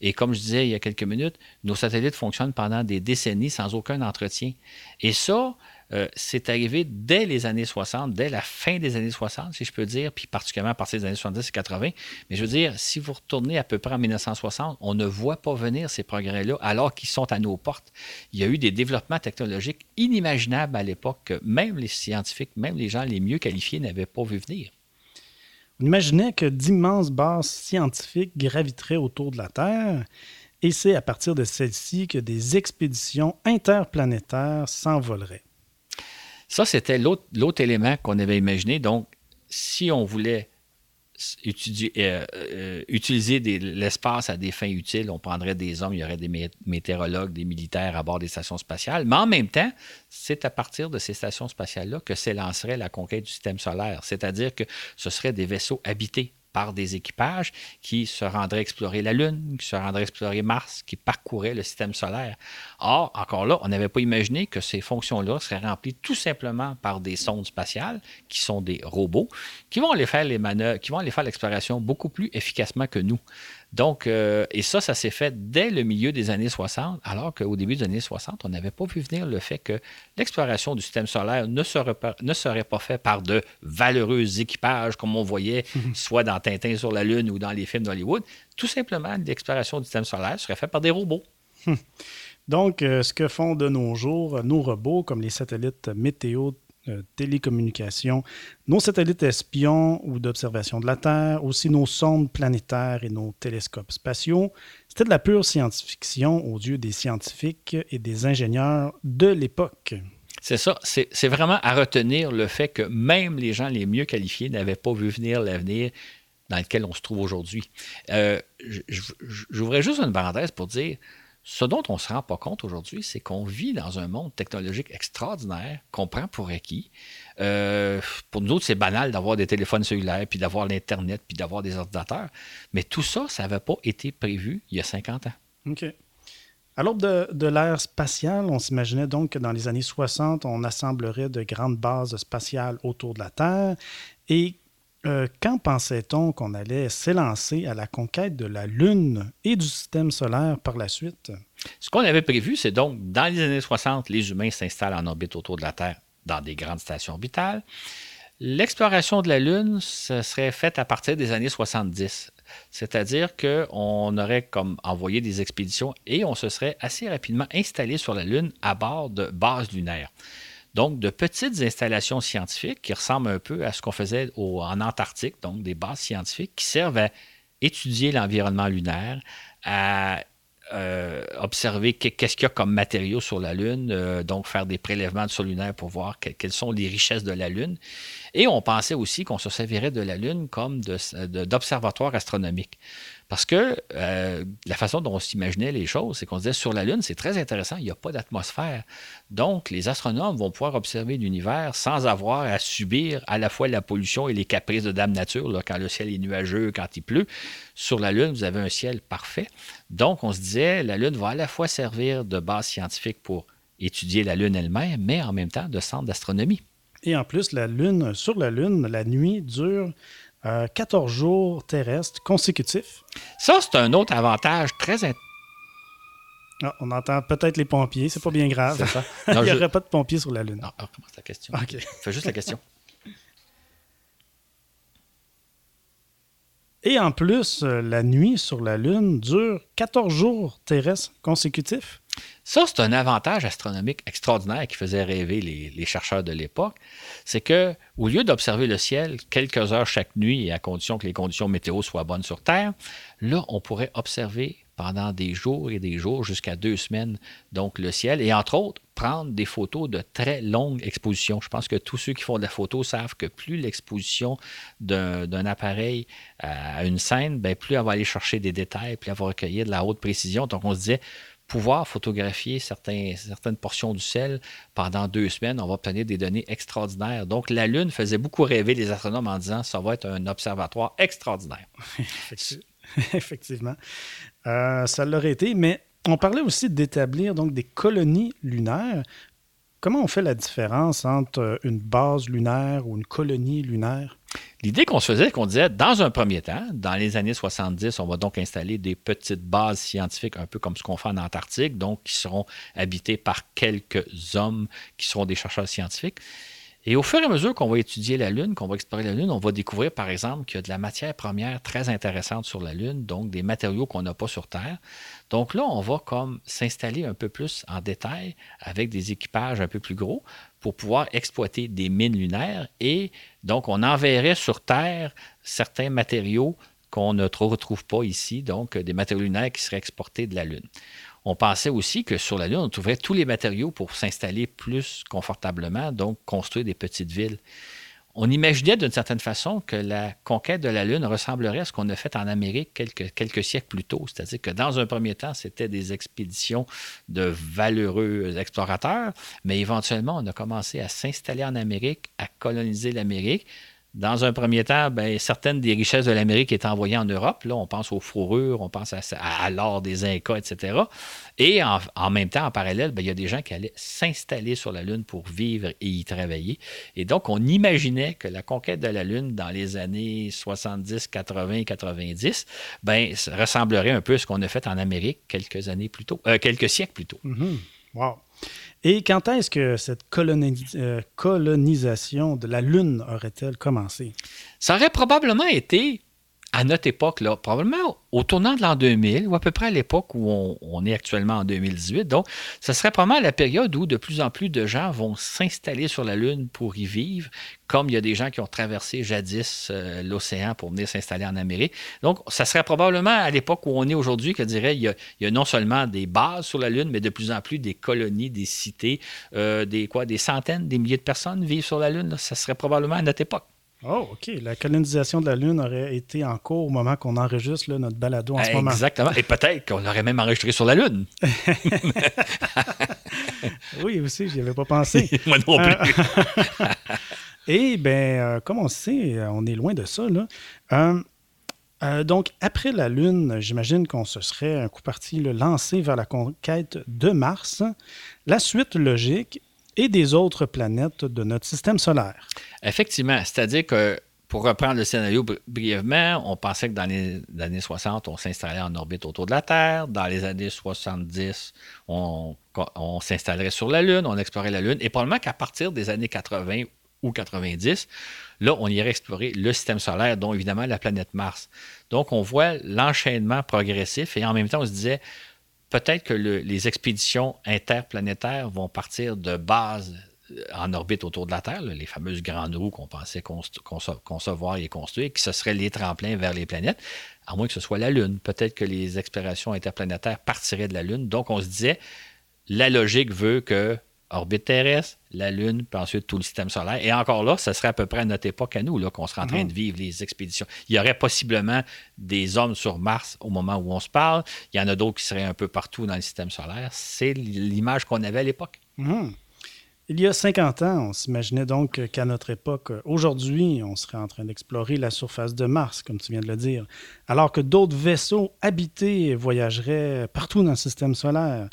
Et comme je disais il y a quelques minutes, nos satellites fonctionnent pendant des décennies sans aucun entretien. Et ça, euh, c'est arrivé dès les années 60, dès la fin des années 60, si je peux dire, puis particulièrement à partir des années 70 et 80. Mais je veux dire, si vous retournez à peu près en 1960, on ne voit pas venir ces progrès-là alors qu'ils sont à nos portes. Il y a eu des développements technologiques inimaginables à l'époque que même les scientifiques, même les gens les mieux qualifiés n'avaient pas vu venir. On imaginait que d'immenses bases scientifiques graviteraient autour de la Terre. Et c'est à partir de celles-ci que des expéditions interplanétaires s'envoleraient. Ça, c'était l'autre élément qu'on avait imaginé. Donc, si on voulait euh, euh, utiliser l'espace à des fins utiles, on prendrait des hommes, il y aurait des météorologues, des militaires à bord des stations spatiales. Mais en même temps, c'est à partir de ces stations spatiales-là que s'élancerait la conquête du système solaire. C'est-à-dire que ce seraient des vaisseaux habités par des équipages qui se rendraient explorer la Lune, qui se rendraient explorer Mars, qui parcouraient le système solaire. Or, encore là, on n'avait pas imaginé que ces fonctions-là seraient remplies tout simplement par des sondes spatiales, qui sont des robots, qui vont aller faire les manœuvres, qui vont aller faire l'exploration beaucoup plus efficacement que nous. Donc, euh, et ça, ça s'est fait dès le milieu des années 60, alors qu'au début des années 60, on n'avait pas vu venir le fait que l'exploration du système solaire ne serait, pas, ne serait pas faite par de valeureux équipages comme on voyait soit dans Tintin sur la Lune ou dans les films d'Hollywood. Tout simplement, l'exploration du système solaire serait faite par des robots. Donc, euh, ce que font de nos jours nos robots, comme les satellites météo euh, télécommunications, nos satellites espions ou d'observation de la Terre, aussi nos sondes planétaires et nos télescopes spatiaux. C'était de la pure science-fiction aux yeux des scientifiques et des ingénieurs de l'époque. C'est ça, c'est vraiment à retenir le fait que même les gens les mieux qualifiés n'avaient pas vu venir l'avenir dans lequel on se trouve aujourd'hui. Euh, J'ouvrais juste une parenthèse pour dire, Ce dont on ne se rend pas compte aujourd'hui, c'est qu'on vit dans un monde technologique extraordinaire qu'on prend pour acquis. Euh, pour nous autres, c'est banal d'avoir des téléphones cellulaires, puis d'avoir l'Internet, puis d'avoir des ordinateurs. Mais tout ça, ça n'avait pas été prévu il y a 50 ans. OK. À l'aube de, de l'ère spatiale, on s'imaginait donc que dans les années 60, on assemblerait de grandes bases spatiales autour de la Terre. Et euh, quand pensait-on qu'on allait s'élancer à la conquête de la Lune et du système solaire par la suite? Ce qu'on avait prévu, c'est donc, dans les années 60, les humains s'installent en orbite autour de la Terre dans des grandes stations orbitales. L'exploration de la Lune, ce serait faite à partir des années 70. C'est-à-dire qu'on aurait comme envoyé des expéditions et on se serait assez rapidement installé sur la Lune à bord de bases lunaires. Donc, de petites installations scientifiques qui ressemblent un peu à ce qu'on faisait en Antarctique, donc des bases scientifiques qui servent à étudier l'environnement lunaire, à euh, observer qu'est-ce qu'il y a comme matériaux sur la Lune, euh, donc faire des prélèvements de lunaire pour voir quelles sont les richesses de la Lune. Et on pensait aussi qu'on se servirait de la Lune comme d'observatoire astronomique. Parce que euh, la façon dont on s'imaginait les choses, c'est qu'on disait sur la Lune, c'est très intéressant, il n'y a pas d'atmosphère. Donc, les astronomes vont pouvoir observer l'univers sans avoir à subir à la fois la pollution et les caprices de Dame Nature, quand le ciel est nuageux, quand il pleut. Sur la Lune, vous avez un ciel parfait. Donc, on se disait, la Lune va à la fois servir de base scientifique pour étudier la Lune elle-même, mais en même temps de centre d'astronomie. Et en plus, la Lune, sur la Lune, la nuit dure 14 euh, jours terrestres consécutifs. Ça, c'est un autre avantage très intéressant. Ah, on entend peut-être les pompiers, c'est pas bien grave. [laughs] Il n'y aurait pas de pompiers sur la Lune. Non, ah, la question. Fais juste la question. [laughs] Et en plus, euh, la nuit sur la Lune dure 14 jours terrestres consécutifs. Ça, c'est un avantage astronomique extraordinaire qui faisait rêver les, chercheurs de l'époque. C'est que, au lieu d'observer le ciel quelques heures chaque nuit et à condition que les conditions météo soient bonnes sur Terre, là, on pourrait observer pendant des jours et des jours, jusqu'à deux semaines, donc le ciel, et entre autres, prendre des photos de très longues expositions. Je pense que tous ceux qui font de la photo savent que plus l'exposition d'un appareil à une scène, bien, plus elle va aller chercher des détails, plus elle va recueillir de la haute précision. Donc, on se disait, pouvoir photographier certaines portions du ciel pendant deux semaines, on va obtenir des données extraordinaires. Donc, la Lune faisait beaucoup rêver les astronomes en disant ça va être un observatoire extraordinaire. [laughs] [laughs] Effectivement. Euh, ça l'aurait été, mais on parlait aussi d'établir donc des colonies lunaires. Comment on fait la différence entre une base lunaire ou une colonie lunaire? L'idée qu'on se faisait, c'est qu'on disait, dans un premier temps, dans les années 70, on va donc installer des petites bases scientifiques, un peu comme ce qu'on fait en Antarctique, donc qui seront habitées par quelques hommes qui seront des chercheurs scientifiques. Et au fur et à mesure qu'on va étudier la Lune, qu'on va explorer la Lune, on va découvrir, par exemple, qu'il y a de la matière première très intéressante sur la Lune, donc des matériaux qu'on n'a pas sur Terre. Donc là, on va comme s'installer un peu plus en détail avec des équipages un peu plus gros pour pouvoir exploiter des mines lunaires et donc on enverrait sur Terre certains matériaux qu'on ne retrouve pas ici, donc des matériaux lunaires qui seraient exportés de la Lune. On pensait aussi que sur la Lune, on trouverait tous les matériaux pour s'installer plus confortablement, donc construire des petites villes on imaginait d'une certaine façon que la conquête de la Lune ressemblerait à ce qu'on a fait en Amérique quelques, siècles plus tôt. C'est-à-dire que dans un premier temps, c'était des expéditions de valeureux explorateurs, mais éventuellement, on a commencé à s'installer en Amérique, à coloniser l'Amérique. Dans un premier temps, ben, certaines des richesses de l'Amérique étaient envoyées en Europe. Là, on pense aux fourrures, on pense à, l'or des Incas, etc. Et en, même temps, en parallèle, ben, il y a des gens qui allaient s'installer sur la Lune pour vivre et y travailler. Et donc, on imaginait que la conquête de la Lune dans les années 70, 80, 90, ben, ressemblerait un peu à ce qu'on a fait en Amérique quelques années plus tôt, euh, quelques siècles plus tôt. Mm-hmm. Wow. Et quand est-ce que cette euh, colonisation de la Lune aurait-elle commencé? Ça aurait probablement été à notre époque, là, probablement au tournant de l'an 2000, ou à peu près à l'époque où on, est actuellement en 2018. Donc, ce serait probablement la période où de plus en plus de gens vont s'installer sur la Lune pour y vivre, comme il y a des gens qui ont traversé jadis euh, l'océan pour venir s'installer en Amérique. Donc, ça serait probablement à l'époque où on est aujourd'hui que dirais il y, a, non seulement des bases sur la Lune, mais de plus en plus des colonies, des cités, euh, des, quoi, des centaines, des milliers de personnes vivent sur la Lune. Ça serait probablement à notre époque. Oh, OK. La colonisation de la Lune aurait été en cours au moment qu'on enregistre là, notre balado en ce moment. Exactement. Et peut-être qu'on l'aurait même enregistré sur la Lune. [laughs] oui, aussi, j'y avais pas pensé. [laughs] Moi non plus. [laughs] Et bien, euh, comme on sait, euh, on est loin de ça. Là. Euh, euh, donc, après la Lune, j'imagine qu'on se serait un coup parti là, lancé vers la conquête de Mars. La suite logique et des autres planètes de notre système solaire. Effectivement. C'est-à-dire que, pour reprendre le scénario bri- brièvement, on pensait que dans les années 60, on s'installait en orbite autour de la Terre. Dans les années 70, on, on s'installerait sur la Lune, on explorait la Lune. Et probablement qu'à partir des années 80 ou 90, là, on irait explorer le système solaire, dont évidemment la planète Mars. Donc, on voit l'enchaînement progressif et en même temps, on se disait peut-être que le- les expéditions interplanétaires vont partir de bases euh, en orbite autour de la Terre, les fameuses grandes roues qu'on pensait concevoir et construire, qui ce seraient les tremplins vers les planètes, à moins que ce soit la Lune. Peut-être que les explorations interplanétaires partiraient de la Lune. Donc, on se disait, la logique veut que orbite terrestre, la Lune, puis ensuite tout le système solaire. Et encore là, ce serait à peu près à notre époque à nous, là, qu'on serait en train Mhm. de vivre les expéditions. Il y aurait possiblement des hommes sur Mars au moment où on se parle. Il y en a d'autres qui seraient un peu partout dans le système solaire. C'est l'image qu'on avait à l'époque. Mhm. Il y a 50 ans, on s'imaginait donc qu'à notre époque, aujourd'hui, on serait en train d'explorer la surface de Mars, comme tu viens de le dire, alors que d'autres vaisseaux habités voyageraient partout dans le système solaire.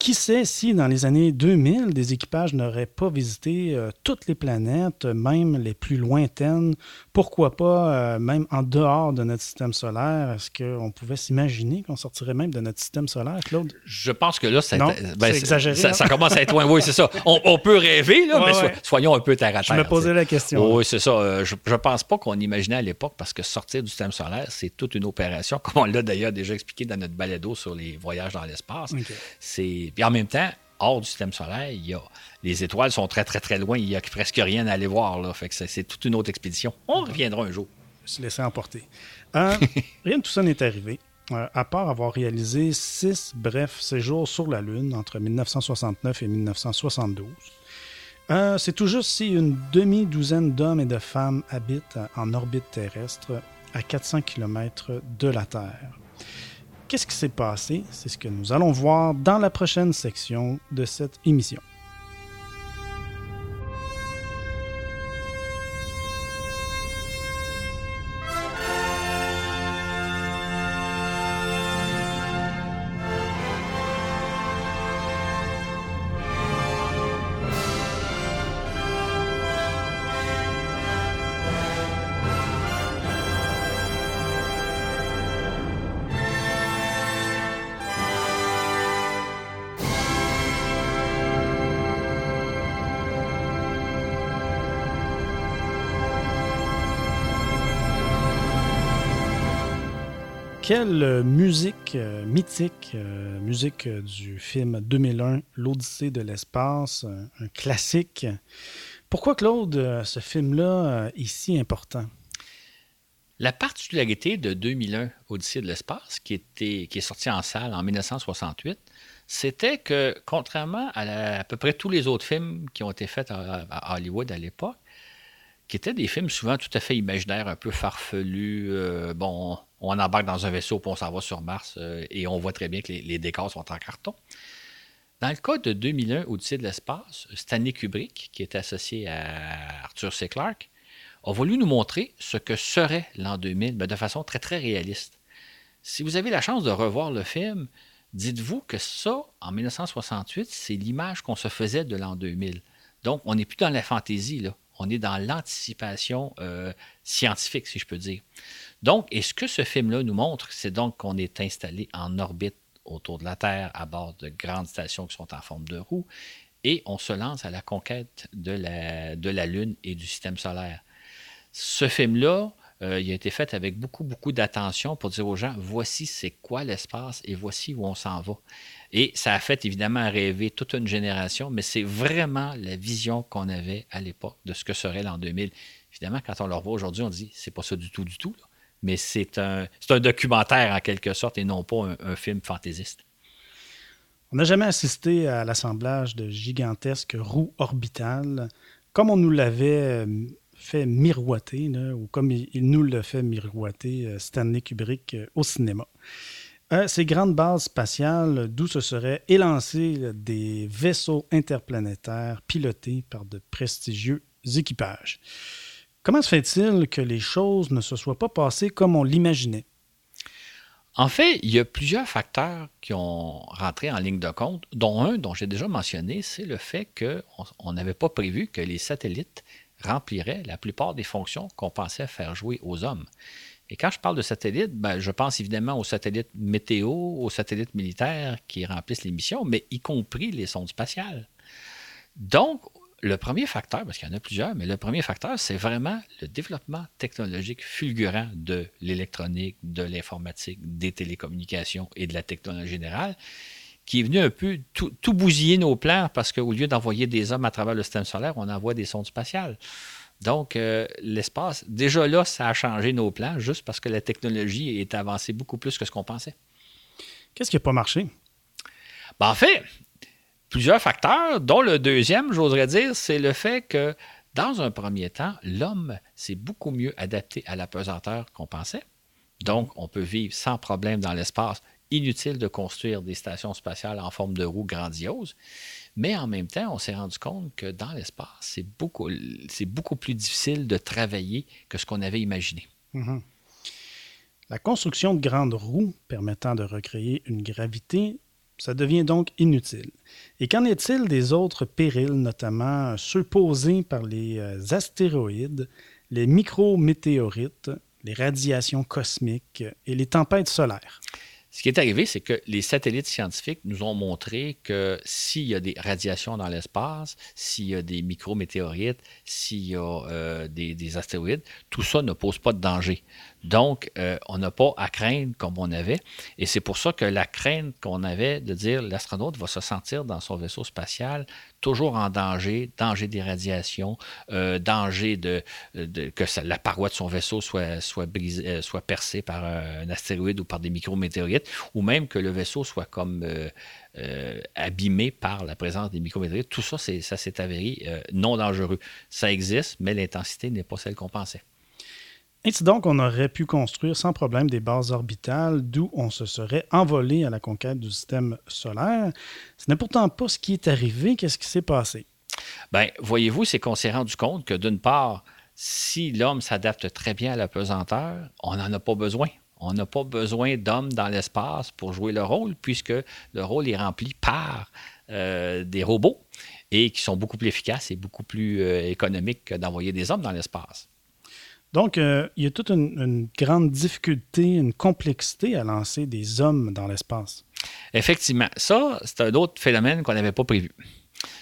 Qui sait si dans les années 2000, des équipages n'auraient pas visité euh, toutes les planètes, même les plus lointaines, pourquoi pas euh, même en dehors de notre système solaire? Est-ce qu'on pouvait s'imaginer qu'on sortirait même de notre système solaire, Claude? Je pense que là, ça, Non, ben, exagéré, Ça, hein? ça commence à être loin. Oui, c'est ça. On, on peut rêver, là, Ouais, mais so- ouais. soyons un peu terre à Je terre. me posais la question. Oui, c'est ça. Euh, Je ne pense pas qu'on imaginait à l'époque, parce que sortir du système solaire, c'est toute une opération, [laughs] comme on l'a d'ailleurs déjà expliqué dans notre balado sur les voyages dans l'espace. C'est Puis en même temps, hors du système solaire, il y a... les étoiles sont très, très, très loin. Il n'y a presque rien à aller voir. Là. Fait que c'est toute une autre expédition. On reviendra un jour. se laisser emporter. Euh, [laughs] rien de tout ça n'est arrivé, euh, à part avoir réalisé six brefs séjours sur la Lune entre 1969 et 1972. Euh, C'est tout juste si une demi-douzaine d'hommes et de femmes habitent en orbite terrestre à 400 km de la Terre. Qu'est-ce qui s'est passé? C'est ce que nous allons voir dans la prochaine section de cette émission. Quelle euh, musique euh, mythique, euh, musique du film 2001, L'Odyssée de l'espace, un classique. Pourquoi, Claude, ce film-là est si important? La particularité de 2001, Odyssée de l'espace, qui, qui est sorti en salle en 1968, c'était que, contrairement à, à peu près tous les autres films qui ont été faits à, à Hollywood à l'époque, qui étaient des films souvent tout à fait imaginaires, un peu farfelus, bon, on embarque dans un vaisseau puis on s'en va sur Mars euh, et on voit très bien que les, décors sont en carton. Dans le cas de 2001, Odyssée de l'espace, Stanley Kubrick, qui était associé à Arthur C. Clarke, a voulu nous montrer ce que serait l'an 2000 mais de façon très, très réaliste. Si vous avez la chance de revoir le film, dites-vous que ça, en 1968, c'est l'image qu'on se faisait de l'an 2000. Donc, on n'est plus dans la fantaisie. On est dans l'anticipation euh, scientifique, si je peux dire. Donc, et ce que ce film-là nous montre, c'est donc qu'on est installé en orbite autour de la Terre à bord de grandes stations qui sont en forme de roue et on se lance à la conquête de la, de la Lune et du système solaire. Ce film-là, euh, il a été fait avec beaucoup, beaucoup d'attention pour dire aux gens, voici c'est quoi l'espace et voici où on s'en va. Et ça a fait évidemment rêver toute une génération, mais c'est vraiment la vision qu'on avait à l'époque de ce que serait l'an 2000. Évidemment, quand on le revoit aujourd'hui, on dit, c'est pas ça du tout, du tout. là. Mais c'est un, documentaire en quelque sorte et non pas un, film fantaisiste. On n'a jamais assisté à l'assemblage de gigantesques roues orbitales, comme on nous l'avait euh, fait miroiter, ou comme il, nous le fait miroiter Stanley Kubrick au cinéma. ces grandes bases spatiales d'où se seraient élancés des vaisseaux interplanétaires pilotés par de prestigieux équipages. Comment se fait-il que les choses ne se soient pas passées comme on l'imaginait? En fait, il y a plusieurs facteurs qui ont rentré en ligne de compte, dont un dont j'ai déjà mentionné, c'est le fait qu'on n'avait pas prévu que les satellites rempliraient la plupart des fonctions qu'on pensait faire jouer aux hommes. Et quand je parle de satellites, ben, je pense évidemment aux satellites météo, aux satellites militaires qui remplissent les missions, mais y compris les sondes spatiales. Donc, le premier facteur, parce qu'il y en a plusieurs, mais le premier facteur, c'est vraiment le développement technologique fulgurant de l'électronique, de l'informatique, des télécommunications et de la technologie générale, qui est venu un peu tout, bousiller nos plans parce qu'au lieu d'envoyer des hommes à travers le système solaire, on envoie des sondes spatiales. Donc, euh, l'espace, déjà là, ça a changé nos plans juste parce que la technologie est avancée beaucoup plus que ce qu'on pensait. Qu'est-ce qui n'a pas marché? Ben, en fait, plusieurs facteurs, dont le deuxième, j'oserais dire, c'est le fait que dans un premier temps, l'homme s'est beaucoup mieux adapté à la pesanteur qu'on pensait. Donc, on peut vivre sans problème dans l'espace. Inutile de construire des stations spatiales en forme de roue grandiose. Mais en même temps, on s'est rendu compte que dans l'espace, c'est beaucoup, beaucoup plus difficile de travailler que ce qu'on avait imaginé. Mm-hmm. La construction de grandes roues permettant de recréer une gravité ça devient donc inutile. Et qu'en est-il des autres périls, notamment ceux posés par les euh, astéroïdes, les micrométéorites, les radiations cosmiques et les tempêtes solaires? Ce qui est arrivé, c'est que les satellites scientifiques nous ont montré que s'il y a des radiations dans l'espace, s'il y a des micrométéorites, s'il y a euh, des, astéroïdes, tout ça ne pose pas de danger. Donc, euh, on n'a pas à craindre comme on avait. Et c'est pour ça que la crainte qu'on avait de dire l'astronaute va se sentir dans son vaisseau spatial toujours en danger, danger des radiations, euh, danger de, que la paroi de son vaisseau brisée, soit percée par un astéroïde ou par des micrométéorites, ou même que le vaisseau soit comme euh, abîmé par la présence des micrométéorites. Tout ça, ça s'est avéré non dangereux. Ça existe, mais l'intensité n'est pas celle qu'on pensait. Ainsi donc, on aurait pu construire sans problème des bases orbitales d'où on se serait envolé à la conquête du système solaire. Ce n'est pourtant pas ce qui est arrivé. Qu'est-ce qui s'est passé? Bien, voyez-vous, c'est qu'on s'est rendu compte que d'une part, si l'homme s'adapte très bien à la pesanteur, on n'en a pas besoin. On n'a pas besoin d'hommes dans l'espace pour jouer le rôle, puisque le rôle est rempli par euh, des robots et qui sont beaucoup plus efficaces et beaucoup plus euh, économiques que d'envoyer des hommes dans l'espace. Donc, euh, il y a toute une, grande difficulté, une complexité à lancer des hommes dans l'espace. Effectivement. Ça, c'est un autre phénomène qu'on n'avait pas prévu.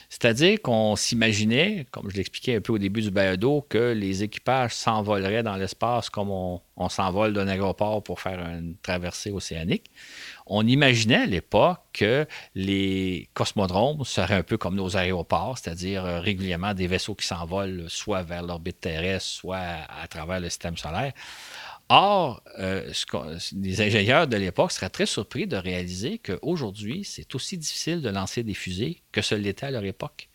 C'est-à-dire qu'on s'imaginait, comme je l'expliquais un peu au début du balado, que les équipages s'envoleraient dans l'espace comme on, s'envole d'un aéroport pour faire une traversée océanique. On imaginait à l'époque que les cosmodromes seraient un peu comme nos aéroports, c'est-à-dire euh, régulièrement des vaisseaux qui s'envolent soit vers l'orbite terrestre, soit à travers le système solaire. Or, euh, les ingénieurs de l'époque seraient très surpris de réaliser qu'aujourd'hui, c'est aussi difficile de lancer des fusées que ce l'était à leur époque,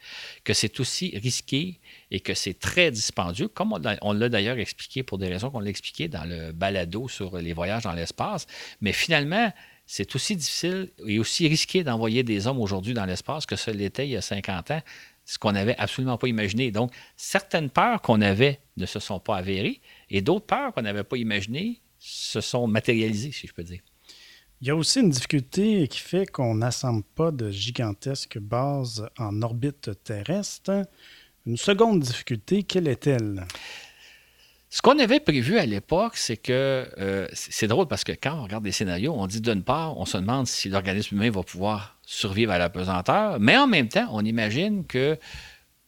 que c'est aussi risqué et que c'est très dispendieux, comme on l'a d'ailleurs expliqué pour des raisons qu'on l'a expliqué dans le balado sur les voyages dans l'espace. Mais finalement, c'est aussi difficile et aussi risqué d'envoyer des hommes aujourd'hui dans l'espace que ce l'était il y a 50 ans, ce qu'on n'avait absolument pas imaginé. Donc, certaines peurs qu'on avait ne se sont pas avérées et d'autres peurs qu'on n'avait pas imaginées se sont matérialisées, si je peux dire. Il y a aussi une difficulté qui fait qu'on n'assemble pas de gigantesques bases en orbite terrestre. Une seconde difficulté, quelle est-elle? Ce qu'on avait prévu à l'époque, c'est que euh, c'est drôle parce que quand on regarde des scénarios, on dit d'une part, on se demande si l'organisme humain va pouvoir survivre à la pesanteur, mais en même temps, on imagine que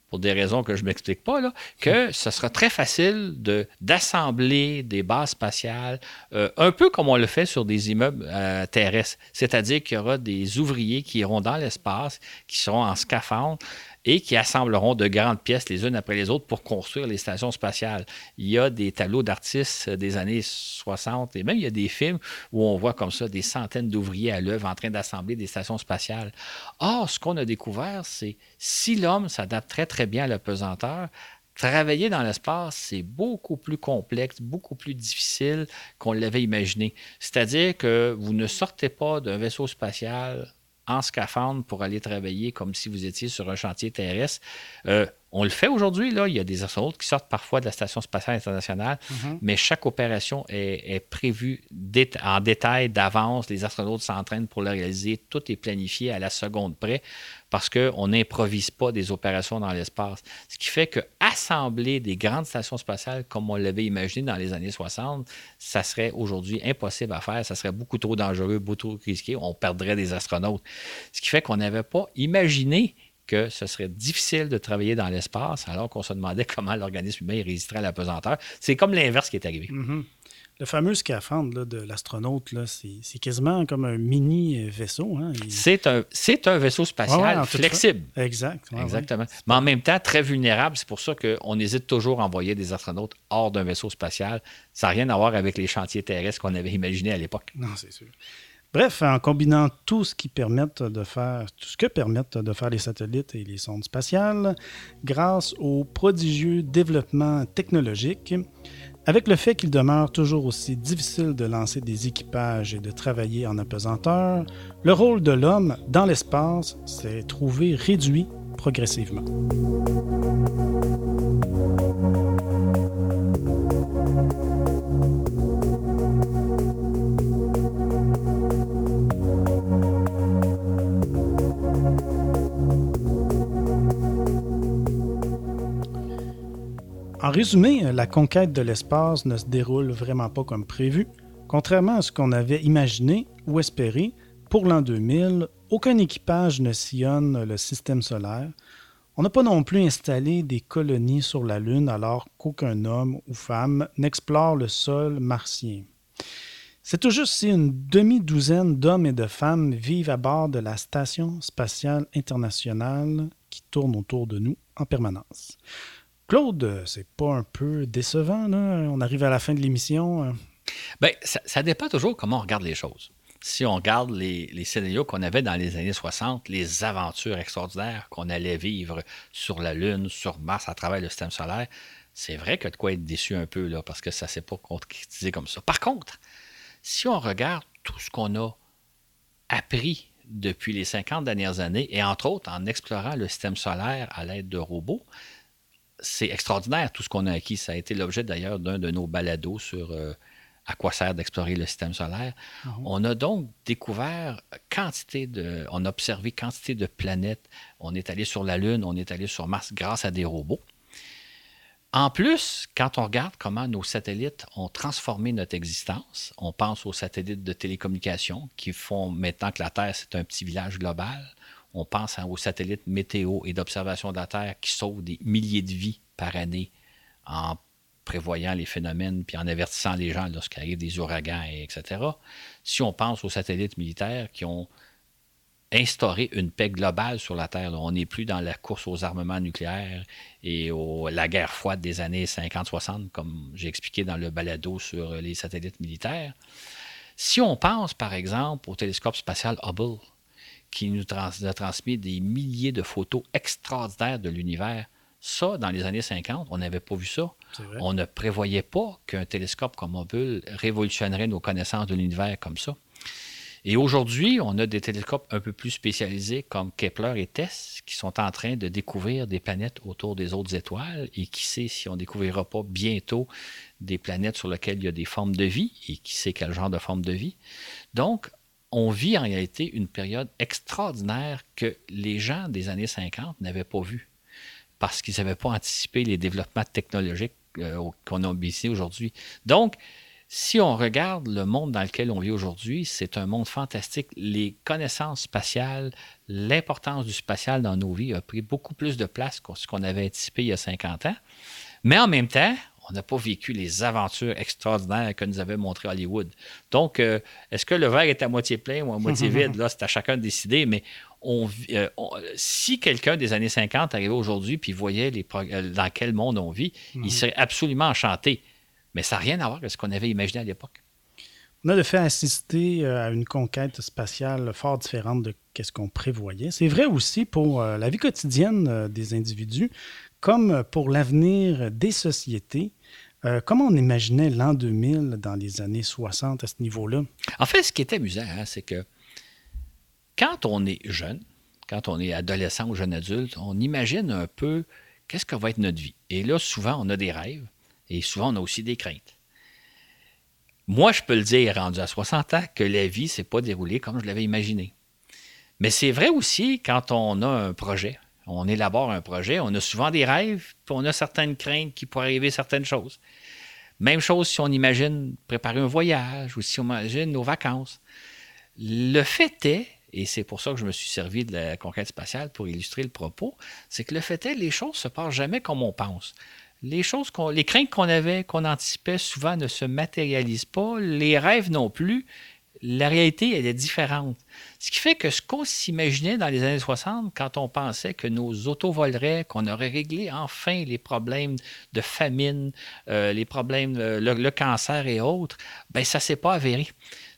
pour des raisons que je ne m'explique pas, là, que ce sera très facile de, d'assembler des bases spatiales, euh, un peu comme on le fait sur des immeubles euh, terrestres. C'est-à-dire qu'il y aura des ouvriers qui iront dans l'espace, qui seront en scaphandre, et qui assembleront de grandes pièces les unes après les autres pour construire les stations spatiales. Il y a des tableaux d'artistes des années 60 et même il y a des films où on voit comme ça des centaines d'ouvriers à l'œuvre en train d'assembler des stations spatiales. Or, ce qu'on a découvert, c'est si l'homme s'adapte très très bien à la pesanteur, travailler dans l'espace, c'est beaucoup plus complexe, beaucoup plus difficile qu'on l'avait imaginé. C'est-à-dire que vous ne sortez pas d'un vaisseau spatial en scaphandre pour aller travailler comme si vous étiez sur un chantier terrestre. Euh, on le fait aujourd'hui, là. Il y a des astronautes qui sortent parfois de la Station spatiale internationale, Mhm. mais chaque opération est, est prévue en détail d'avance. Les astronautes s'entraînent pour le réaliser. Tout est planifié à la seconde près parce qu'on n'improvise pas des opérations dans l'espace. Ce qui fait que assembler des grandes stations spatiales comme on l'avait imaginé dans les années 60, ça serait aujourd'hui impossible à faire. Ça serait beaucoup trop dangereux, beaucoup trop risqué. On perdrait des astronautes. Ce qui fait qu'on n'avait pas imaginé que ce serait difficile de travailler dans l'espace alors qu'on se demandait [laughs] comment l'organisme humain résisterait à la pesanteur. C'est comme l'inverse qui est arrivé. Mhm. Le fameux scaphandre là, de l'astronaute, c'est quasiment comme un mini vaisseau. Hein? Il- C'est un, vaisseau spatial Ouais, flexible. Exact. ouais, ouais. Exactement. Mais en même temps, très vulnérable. C'est pour ça qu'on hésite toujours à envoyer des astronautes hors d'un vaisseau spatial. Ça n'a rien à voir avec les chantiers terrestres qu'on avait imaginés à l'époque. Non, c'est sûr. Bref, en combinant tout ce qui permettent de faire, tout ce que permettent de faire les satellites et les sondes spatiales, grâce au prodigieux développement technologique, avec le fait qu'il demeure toujours aussi difficile de lancer des équipages et de travailler en apesanteur, le rôle de l'homme dans l'espace s'est trouvé réduit progressivement. En résumé, la conquête de l'espace ne se déroule vraiment pas comme prévu. Contrairement à ce qu'on avait imaginé ou espéré, pour l'an 2000, aucun équipage ne sillonne le système solaire. On n'a pas non plus installé des colonies sur la Lune alors qu'aucun homme ou femme n'explore le sol martien. C'est tout juste si une demi-douzaine d'hommes et de femmes vivent à bord de la Station spatiale internationale qui tourne autour de nous en permanence. Claude, c'est pas un peu décevant? On arrive à la fin de l'émission. euh. Bien, ça, dépend toujours comment on regarde les choses. Si on regarde les, scénarios qu'on avait dans les années 60, les aventures extraordinaires qu'on allait vivre sur la Lune, sur Mars, à travers le système solaire, c'est vrai que de quoi être déçu un peu, là, parce que ça ne s'est pas concrétisé comme ça. Par contre, si on regarde tout ce qu'on a appris depuis les 50 dernières années, et entre autres en explorant le système solaire à l'aide de robots, c'est extraordinaire tout ce qu'on a acquis. Ça a été l'objet d'ailleurs d'un de nos balados sur euh, à quoi sert d'explorer le système solaire. On a donc découvert quantité de, on a observé quantité de planètes. On est allé sur la Lune, on est allé sur Mars grâce à des robots. En plus, quand on regarde comment nos satellites ont transformé notre existence, on pense aux satellites de télécommunication qui font maintenant que la Terre, c'est un petit village global. On pense aux satellites météo et d'observation de la Terre qui sauvent des milliers de vies par année en prévoyant les phénomènes puis en avertissant les gens lorsqu'arrivent des ouragans, et etc. Si on pense aux satellites militaires qui ont instauré une paix globale sur la Terre, on n'est plus dans la course aux armements nucléaires et au- la guerre froide des années 50-60, comme j'ai expliqué dans le balado sur les satellites militaires. Si on pense, par exemple, au télescope spatial Hubble, qui nous trans- a transmis des milliers de photos extraordinaires de l'univers, ça, dans les années 50, on n'avait pas vu ça. On ne prévoyait pas qu'un télescope comme Hubble révolutionnerait nos connaissances de l'univers comme ça. Et aujourd'hui, on a des télescopes un peu plus spécialisés comme Kepler et TESS qui sont en train de découvrir des planètes autour des autres étoiles et qui sait si on ne découvrira pas bientôt des planètes sur lesquelles il y a des formes de vie et qui sait quel genre de forme de vie. Donc, on vit en réalité une période extraordinaire que les gens des années 50 n'avaient pas vue parce qu'ils n'avaient pas anticipé les développements technologiques euh, qu'on a ici aujourd'hui. Donc, si on regarde le monde dans lequel on vit aujourd'hui, c'est un monde fantastique. Les connaissances spatiales, l'importance du spatial dans nos vies a pris beaucoup plus de place que ce qu'on avait anticipé il y a 50 ans. Mais en même temps, on n'a pas vécu les aventures extraordinaires que nous avait montré Hollywood. Donc, euh, est-ce que le verre est à moitié plein ou à moitié [laughs] vide? Là, c'est à chacun de décider, mais on, euh, on- si quelqu'un des années 50 arrivait aujourd'hui puis voyait les euh, dans quel monde on vit, il serait absolument enchanté. Mais ça n'a rien à voir avec ce qu'on avait imaginé à l'époque. On a de fait assister à une conquête spatiale fort différente de ce qu'on prévoyait. C'est vrai aussi pour la vie quotidienne des individus. Comme pour l'avenir des sociétés, euh, comment on imaginait l'an 2000 dans les années 60 à ce niveau-là? En fait, ce qui est amusant, hein, c'est que quand on est jeune, quand on est adolescent ou jeune adulte, on imagine un peu qu'est-ce que va être notre vie. Et là, souvent, on a des rêves et souvent, on a aussi des craintes. Moi, je peux le dire, rendu à 60 ans, que la vie ne s'est pas déroulée comme je l'avais imaginé. Mais c'est vrai aussi quand on a un projet. On élabore un projet, on a souvent des rêves, puis on a certaines craintes qui pourraient arriver certaines choses. Même chose si on imagine préparer un voyage ou si on imagine nos vacances. Le fait est, et c'est pour ça que je me suis servi de la conquête spatiale pour illustrer le propos, c'est que le fait est, les choses ne se passent jamais comme on pense les choses les craintes qu'on avait, qu'on anticipait souvent ne se matérialisent pas, les rêves non plus. La réalité, elle est différente. Ce qui fait que ce qu'on s'imaginait dans les années 60, quand on pensait que nos autos voleraient, qu'on aurait réglé enfin les problèmes de famine, euh, les problèmes, euh, le, cancer et autres, ben ça s'est pas avéré.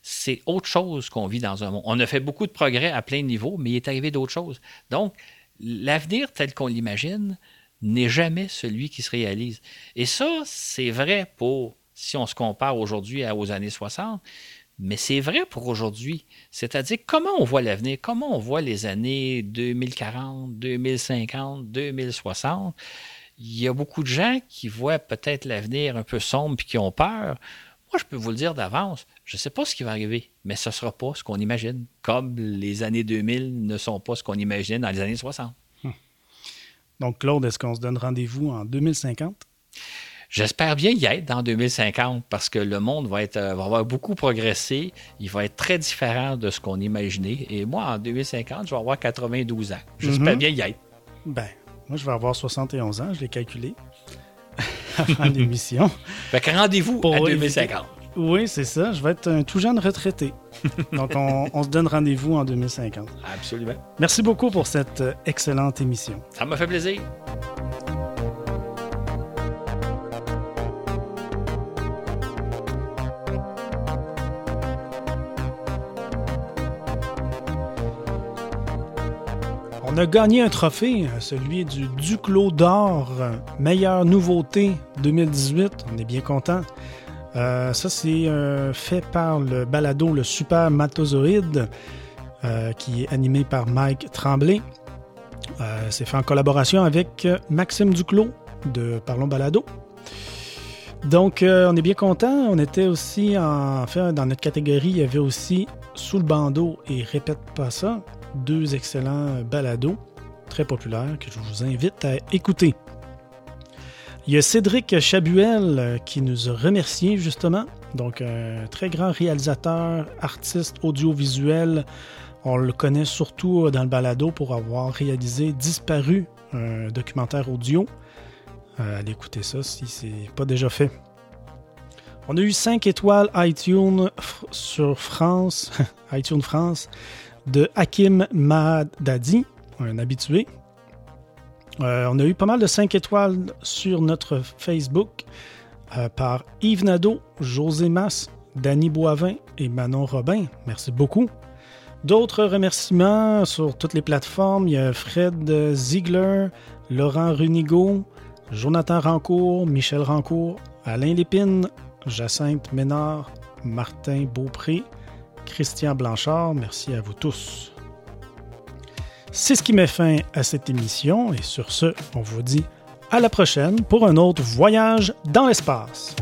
C'est autre chose qu'on vit dans un monde. On a fait beaucoup de progrès à plein niveau, mais il est arrivé d'autres choses. Donc, l'avenir tel qu'on l'imagine, n'est jamais celui qui se réalise. Et ça, c'est vrai pour, si on se compare aujourd'hui aux années 60, mais c'est vrai pour aujourd'hui. C'est-à-dire comment on voit l'avenir, comment on voit les années 2040, 2050, 2060. Il y a beaucoup de gens qui voient peut-être l'avenir un peu sombre et qui ont peur. Moi, je peux vous le dire d'avance, je ne sais pas ce qui va arriver, mais ce ne sera pas ce qu'on imagine, comme les années 2000 ne sont pas ce qu'on imaginait dans les années 60. Donc, Claude, est-ce qu'on se donne rendez-vous en 2050? J'espère bien y être dans 2050 parce que le monde va, être, va avoir beaucoup progressé. Il va être très différent de ce qu'on imaginait. Et moi, en 2050, je vais avoir 92 ans. J'espère mhm. bien y être. Ben, moi, je vais avoir 71 ans, je l'ai calculé [laughs] avant l'émission. Fait que rendez-vous à 2050. Oui, c'est ça. Je vais être un tout jeune retraité. [laughs] Donc, on, se donne rendez-vous en 2050. Absolument. Merci beaucoup pour cette euh, excellente émission. Ça m'a fait plaisir. On a gagné un trophée, celui du Duclos d'or, meilleure nouveauté 2018. On est bien content. Euh, ça, c'est euh, fait par le balado Le Super Matozoïde, euh, qui est animé par Mike Tremblay. c'est fait en collaboration avec Maxime Duclos de Parlons Balado. Donc, on est bien content. On était aussi, en fait, dans notre catégorie, il y avait aussi Sous le bandeau et Répète pas ça, deux excellents balados très populaires que je vous invite à écouter. Il y a Cédric Chabuel euh, qui nous a remercié justement. Donc, un très grand réalisateur, artiste audiovisuel. On le connaît surtout dans le balado pour avoir réalisé Disparu, un documentaire audio. Euh, allez écouter ça si c'est pas déjà fait. On a eu 5 étoiles iTunes sur France, [laughs] iTunes France, de Hakim Madadi, un habitué. Euh, on a eu pas mal de 5 étoiles sur notre Facebook euh, par Yves Nadeau, José Mass, Danny Boivin et Manon Robin. Merci beaucoup. D'autres remerciements sur toutes les plateformes. Il y a Fred Ziegler, Laurent Runigo, Jonathan Rancourt, Michel Rancourt, Alain Lépine, Jacinthe Ménard, Martin Beaupré, Christian Blanchard. Merci à vous tous. C'est ce qui met fin à cette émission et sur ce, on vous dit à la prochaine pour un autre voyage dans l'espace.